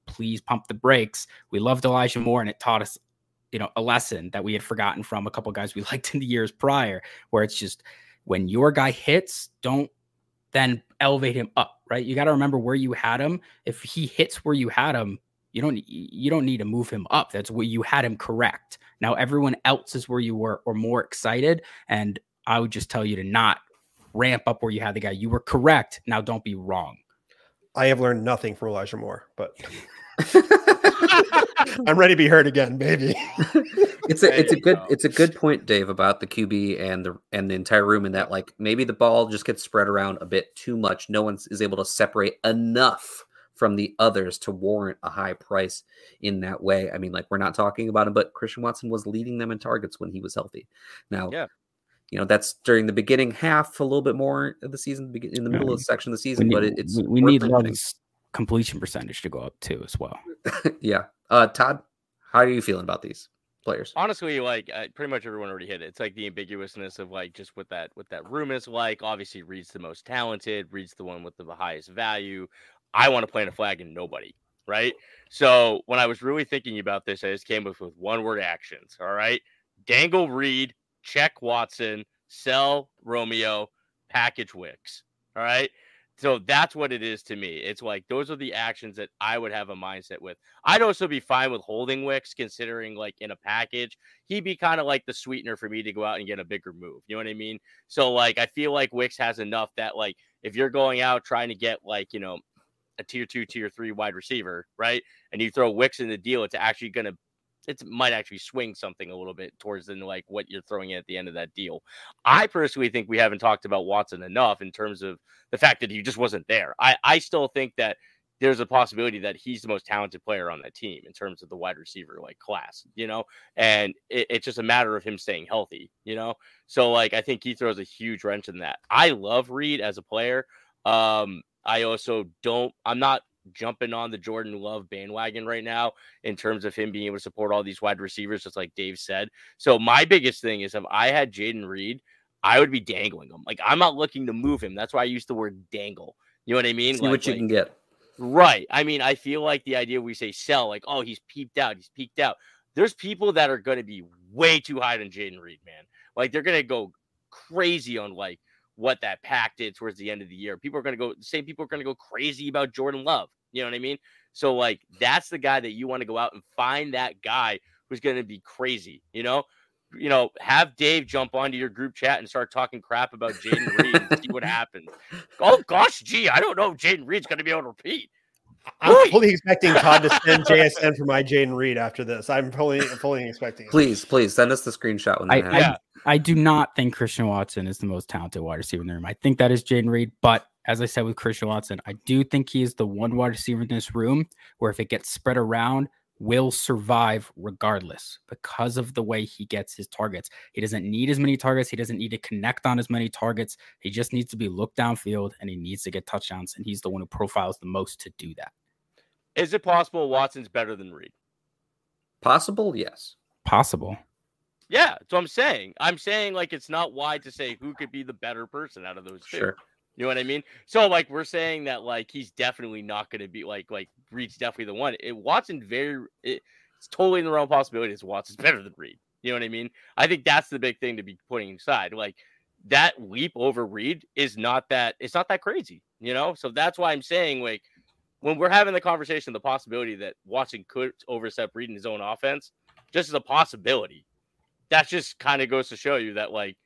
please pump the brakes. We loved Elijah Moore, and it taught us, you know, a lesson that we had forgotten from a couple guys we [LAUGHS] liked in the years prior, where it's just when your guy hits, don't then elevate him up, right? You got to remember where you had him. If he hits where you had him, you don't you don't need to move him up. That's where you had him correct. Now everyone else is where you were or more excited, and I would just tell you to not ramp up where you had the guy. You were correct. Now don't be wrong. I have learned nothing from Elijah Moore, but [LAUGHS] I'm ready to be heard again, baby. [LAUGHS] it's a it's a good go. it's a good point, Dave, about the QB and the and the entire room, and that like maybe the ball just gets spread around a bit too much. No one is able to separate enough from the others to warrant a high price in that way. I mean, like we're not talking about him, but Christian Watson was leading them in targets when he was healthy. Now, yeah. you know that's during the beginning half a little bit more of the season in the middle of the section of the season need, but it, it's we need Love's completion percentage to go up too as well. [LAUGHS] Yeah. Uh todd how are you feeling about these players? Honestly like uh, pretty much everyone already hit it. It's like the ambiguousness of like just what that what that room is like. Obviously reed's the most talented. Reed's the one with the highest value i want to plant a flag in nobody right so when i was really thinking about this i just came up with one word actions all right dangle reed check Watson, sell Romeo, package Wicks. All right. So that's what it is to me. It's like those are the actions that I would have a mindset with. I'd also be fine with holding Wicks, considering like in a package, he'd be kind of like the sweetener for me to go out and get a bigger move. You know what I mean? So like I feel like Wicks has enough that like if you're going out trying to get like you know a tier two, tier three wide receiver, right, and you throw Wicks in the deal, it's actually going to it might actually swing something a little bit towards the like what you're throwing in at the end of that deal. I personally think we haven't talked about Watson enough in terms of the fact that he just wasn't there. I I still think that there's a possibility that he's the most talented player on that team in terms of the wide receiver like class, you know, and it, it's just a matter of him staying healthy, you know. So like I think he throws a huge wrench in that. I love Reed as a player. Um, I also don't. I'm not jumping on the Jordan Love bandwagon right now in terms of him being able to support all these wide receivers, just like Dave said. So my biggest thing is if I had Jayden Reed, I would be dangling him. Like I'm not looking to move him. That's why I use the word dangle. You know what I mean? See like, what you like, can get. Right. I mean, I feel like the idea we say sell, like, oh, he's peaked out, he's peaked out. There's people that are going to be way too high on Jayden Reed, man. Like they're going to go crazy on like what that pack did towards the end of the year. People are going to go, the same people are going to go crazy about Jordan Love. You know what I mean? So, like, that's the guy that you want to go out and find that guy who's going to be crazy, you know? You know, have Dave jump onto your group chat and start talking crap about Jayden Reed and see what happens. [LAUGHS] Oh gosh, gee, I don't know if Jayden Reed's going to be able to repeat. I'm fully expecting Todd to send JSN for my Jayden Reed after this. I'm fully fully expecting. It. Please, please send us the screenshot when I, that I, happens. I do not think Christian Watson is the most talented wide receiver in the room. I think that is Jayden Reed, but as I said with Christian Watson, I do think he is the one wide receiver in this room where if it gets spread around, will survive regardless because of the way he gets his targets. He doesn't need as many targets. He doesn't need to connect on as many targets. He just needs to be looked downfield and he needs to get touchdowns. And he's the one who profiles the most to do that. Is it possible Watson's better than Reed? Possible, yes. Possible. Yeah, that's what I'm saying. I'm saying like it's not wide to say who could be the better person out of those two. Sure. You know what I mean? So like we're saying that like he's definitely not going to be like like Reed's definitely the one. It Watson very it, it's totally in the realm of possibilities. Watson's [LAUGHS] better than Reed. You know what I mean? I think that's the big thing to be putting aside. Like that leap over Reed is not that it's not that crazy. You know, so that's why I'm saying like when we're having the conversation, the possibility that Watson could overstep Reed in his own offense, just as a possibility. That just kind of goes to show you that like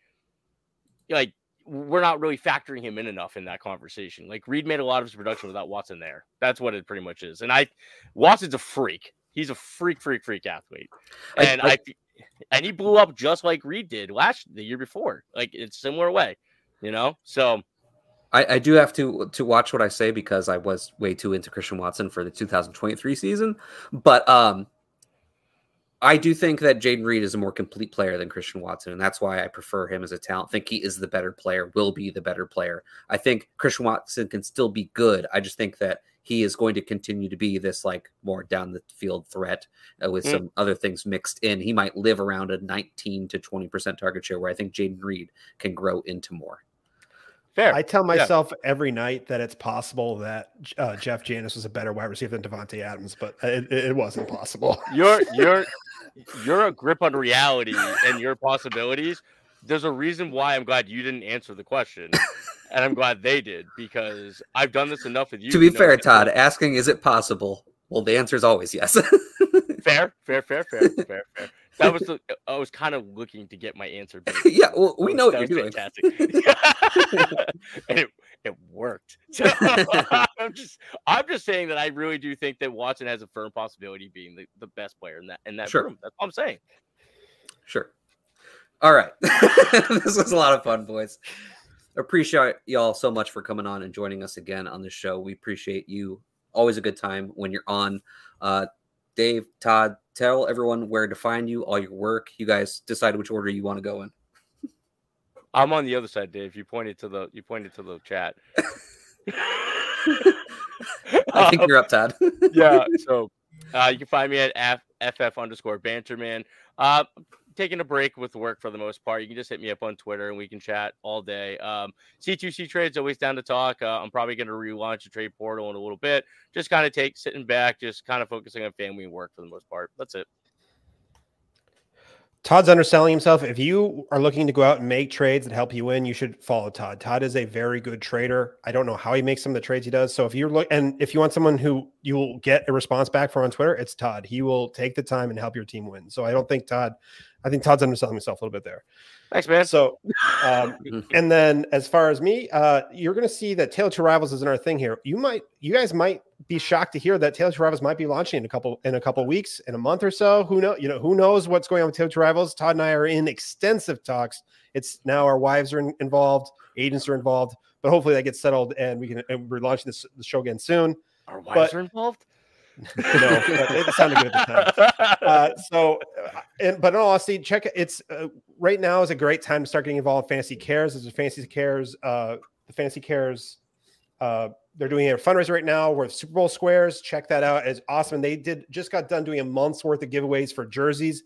like we're not really factoring him in enough in that conversation. Like Reed made a lot of his production without Watson there. That's what it pretty much is. And I Watson's a freak. He's a freak, freak, freak athlete. And I, I and he blew up just like Reed did last the year before, like in a similar way, you know. So I, I do have to to watch what I say because I was way too into Christian Watson for the 2023 season. But um I do think that Jayden Reed is a more complete player than Christian Watson, and that's why I prefer him as a talent. I think he is the better player, will be the better player. I think Christian Watson can still be good. I just think that he is going to continue to be this like more down the field threat uh, with mm. some other things mixed in. He might live around a 19 to 20% target share, where I think Jayden Reed can grow into more. Fair. I tell myself yeah. every night that it's possible that uh, Jeff Janis was a better wide receiver than Davante Adams, but it, it wasn't possible. You're you're you're a grip on reality and your possibilities. There's a reason why I'm glad you didn't answer the question, and I'm glad they did because I've done this enough with you. To be fair, Todd, asking is it possible? Well, the answer is always yes. fair, fair, fair, fair, fair, fair that was [LAUGHS] the I was kind of looking to get my answer. [LAUGHS] Back. yeah, well, we know what you're doing. Fantastic. [LAUGHS] and it, it worked. So, I'm just I'm just saying that I really do think that Watson has a firm possibility of being the, the best player in that in that sure. room. That's all I'm saying. Sure. All right. this was a lot of fun, boys. Appreciate y'all so much for coming on and joining us again on the show. We appreciate you. Always a good time when you're on. Uh, Dave, Todd, tell everyone where to find you, all your work. You guys decide which order you want to go in. I'm on the other side, Dave. You pointed to the you pointed to the chat. [LAUGHS] I think you're up, [LAUGHS] Todd. yeah. So uh, you can find me at F- ff underscore banterman. Uh, taking a break with work for the most part. You can just hit me up on Twitter and we can chat all day. Um, C2C trades always down to talk. Uh, I'm probably going to relaunch a trade portal in a little bit. Just kind of take sitting back, just kind of focusing on family and work for the most part. That's it. Todd's underselling himself. If you are looking to go out and make trades that help you win, you should follow Todd. Todd is a very good trader. I don't know how he makes some of the trades he does. So if you're look and if you want someone who you will get a response back from on Twitter, it's Todd. He will take the time and help your team win. So I don't think Todd I think Todd's underselling himself a little bit there. Thanks, man. So, um, [LAUGHS] and then as far as me, uh, you're going to see that Tale of Two Rivals is another thing here. You might, you guys might be shocked to hear that Tale of Two Rivals might be launching in a couple in a couple weeks, in a month or so. Who know? You know, who knows what's going on with Tale of Two Rivals? Todd and I are in extensive talks. It's now our wives are in, involved, agents are involved, but hopefully that gets settled and we can. And we're launching this the show again soon. Our wives but- are involved. [LAUGHS] no, it sounded good at the time. Uh, so, uh, and, but in all check it. It's uh, right now is a great time to start getting involved in Fantasy Cares. There's a Fantasy Cares, uh, the Fantasy Cares. Uh, they're doing a fundraiser right now with Super Bowl squares. Check that out. It's awesome. And they did just got done doing a month's worth of giveaways for jerseys.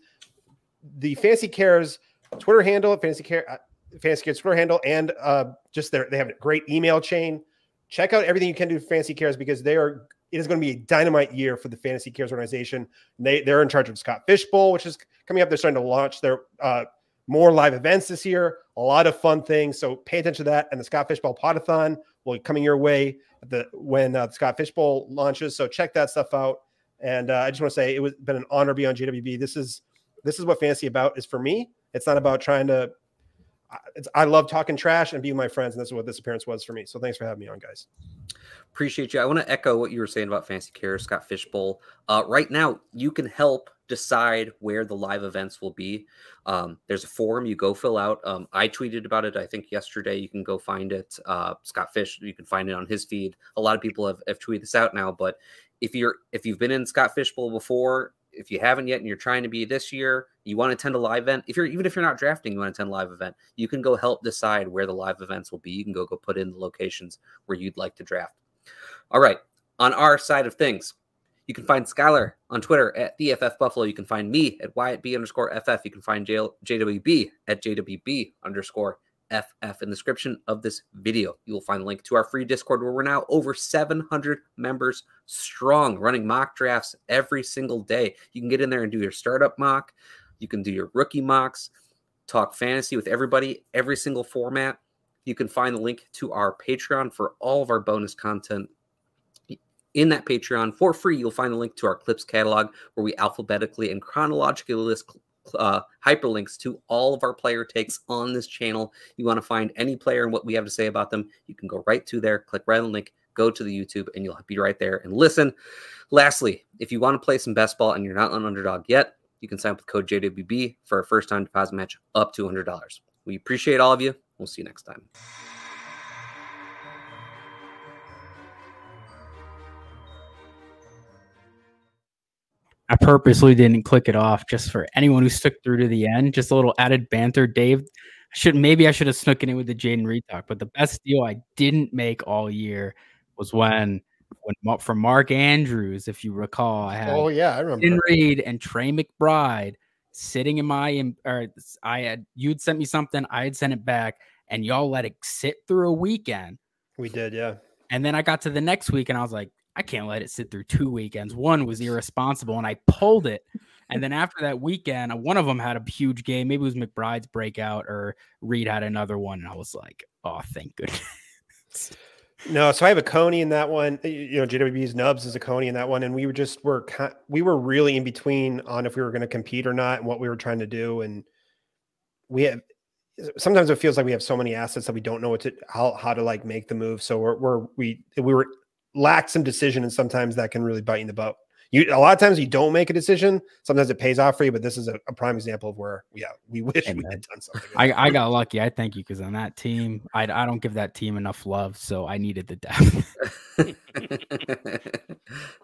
The Fantasy Cares Twitter handle, Fantasy Care, uh, Fantasy Cares Twitter handle, and uh, just their they have a great email chain. Check out everything you can do for Fantasy Cares because they are it is going to be a dynamite year for the Fantasy Cares organization. They they're in charge of Scott Fishbowl, which is coming up. They're starting to launch their uh, more live events this year. A lot of fun things. So pay attention to that. And the Scott Fishbowl Podathon will be coming your way the when uh, the Scott Fishbowl launches. So check that stuff out. And uh, I just want to say it was been an honor to be on JWB. This is this is what fantasy about is for me. It's not about trying to. I- I love talking trash and being my friends, and this is what this appearance was for me. So thanks for having me on, guys. Appreciate you. I want to echo what you were saying about Fancy Care, Scott Fishbowl. Uh, right now, you can help decide where the live events will be. Um, there's a form you go fill out. Um, I tweeted about it, I think yesterday. You can go find it. Uh, Scott Fish, you can find it on his feed. A lot of people have, have tweeted this out now, but if you're if you've been in Scott Fishbowl before, if you haven't yet and you're trying to be this year, you want to attend a live event. If you're even if you're not drafting, you want to attend a live event, you can go help decide where the live events will be. You can go go put in the locations where you'd like to draft. All right. On our side of things, you can find Schuyler on Twitter at the FF Buffalo. You can find me at Wyatt B underscore FF. You can find JWB at JWB underscore FF in the description of this video. You will find a link to our free Discord where we're now over 700 members strong, running mock drafts every single day. You can get in there and do your startup mock. You can do your rookie mocks, talk fantasy with everybody, every single format. You can find the link to our Patreon for all of our bonus content. In that Patreon for free, you'll find the link to our clips catalog where we alphabetically and chronologically list uh, hyperlinks to all of our player takes on this channel. You want to find any player and what we have to say about them, you can go right to there, click right on the link, go to the YouTube, and you'll be right there and listen. Lastly, if you want to play some best ball and you're not on underdog yet, you can sign up with code JWB for a first time deposit match up to $100. We appreciate all of you. We'll see you next time. I purposely didn't click it off just for anyone who stuck through to the end. Just a little added banter. Dave, I should maybe I should have snuck it in with the Jayden Reed talk, but the best deal I didn't make all year was when when for Mark Andrews, if you recall, I had Oh yeah, I remember. Jayden Reed and Trey McBride sitting in my or I had you'd sent me something, I had sent it back, and y'all let it sit through a weekend. We did, yeah. And then I got to the next week and I was like, I can't let it sit through two weekends. One was irresponsible and I pulled it. And [LAUGHS] then after that weekend, uh, one of them had a huge game. Maybe it was McBride's breakout or Reed had another one. And I was like, oh, thank goodness. [LAUGHS] No, so I have a Coney in that one. You know, JWB's Nubs is a Coney in that one, and we were just were we were really in between on if we were going to compete or not, and what we were trying to do. And we have sometimes it feels like we have so many assets that we don't know what to how how to like make the move. So we're, we're we we were lacked some decision, and sometimes that can really bite you in the butt. You a lot of times you don't make a decision. Sometimes it pays off for you, but this is a, a prime example of where yeah we wish Hey, we had done something. I, I got lucky. I thank you because on that team, I, I don't give that team enough love. So I needed the depth. [LAUGHS] [LAUGHS]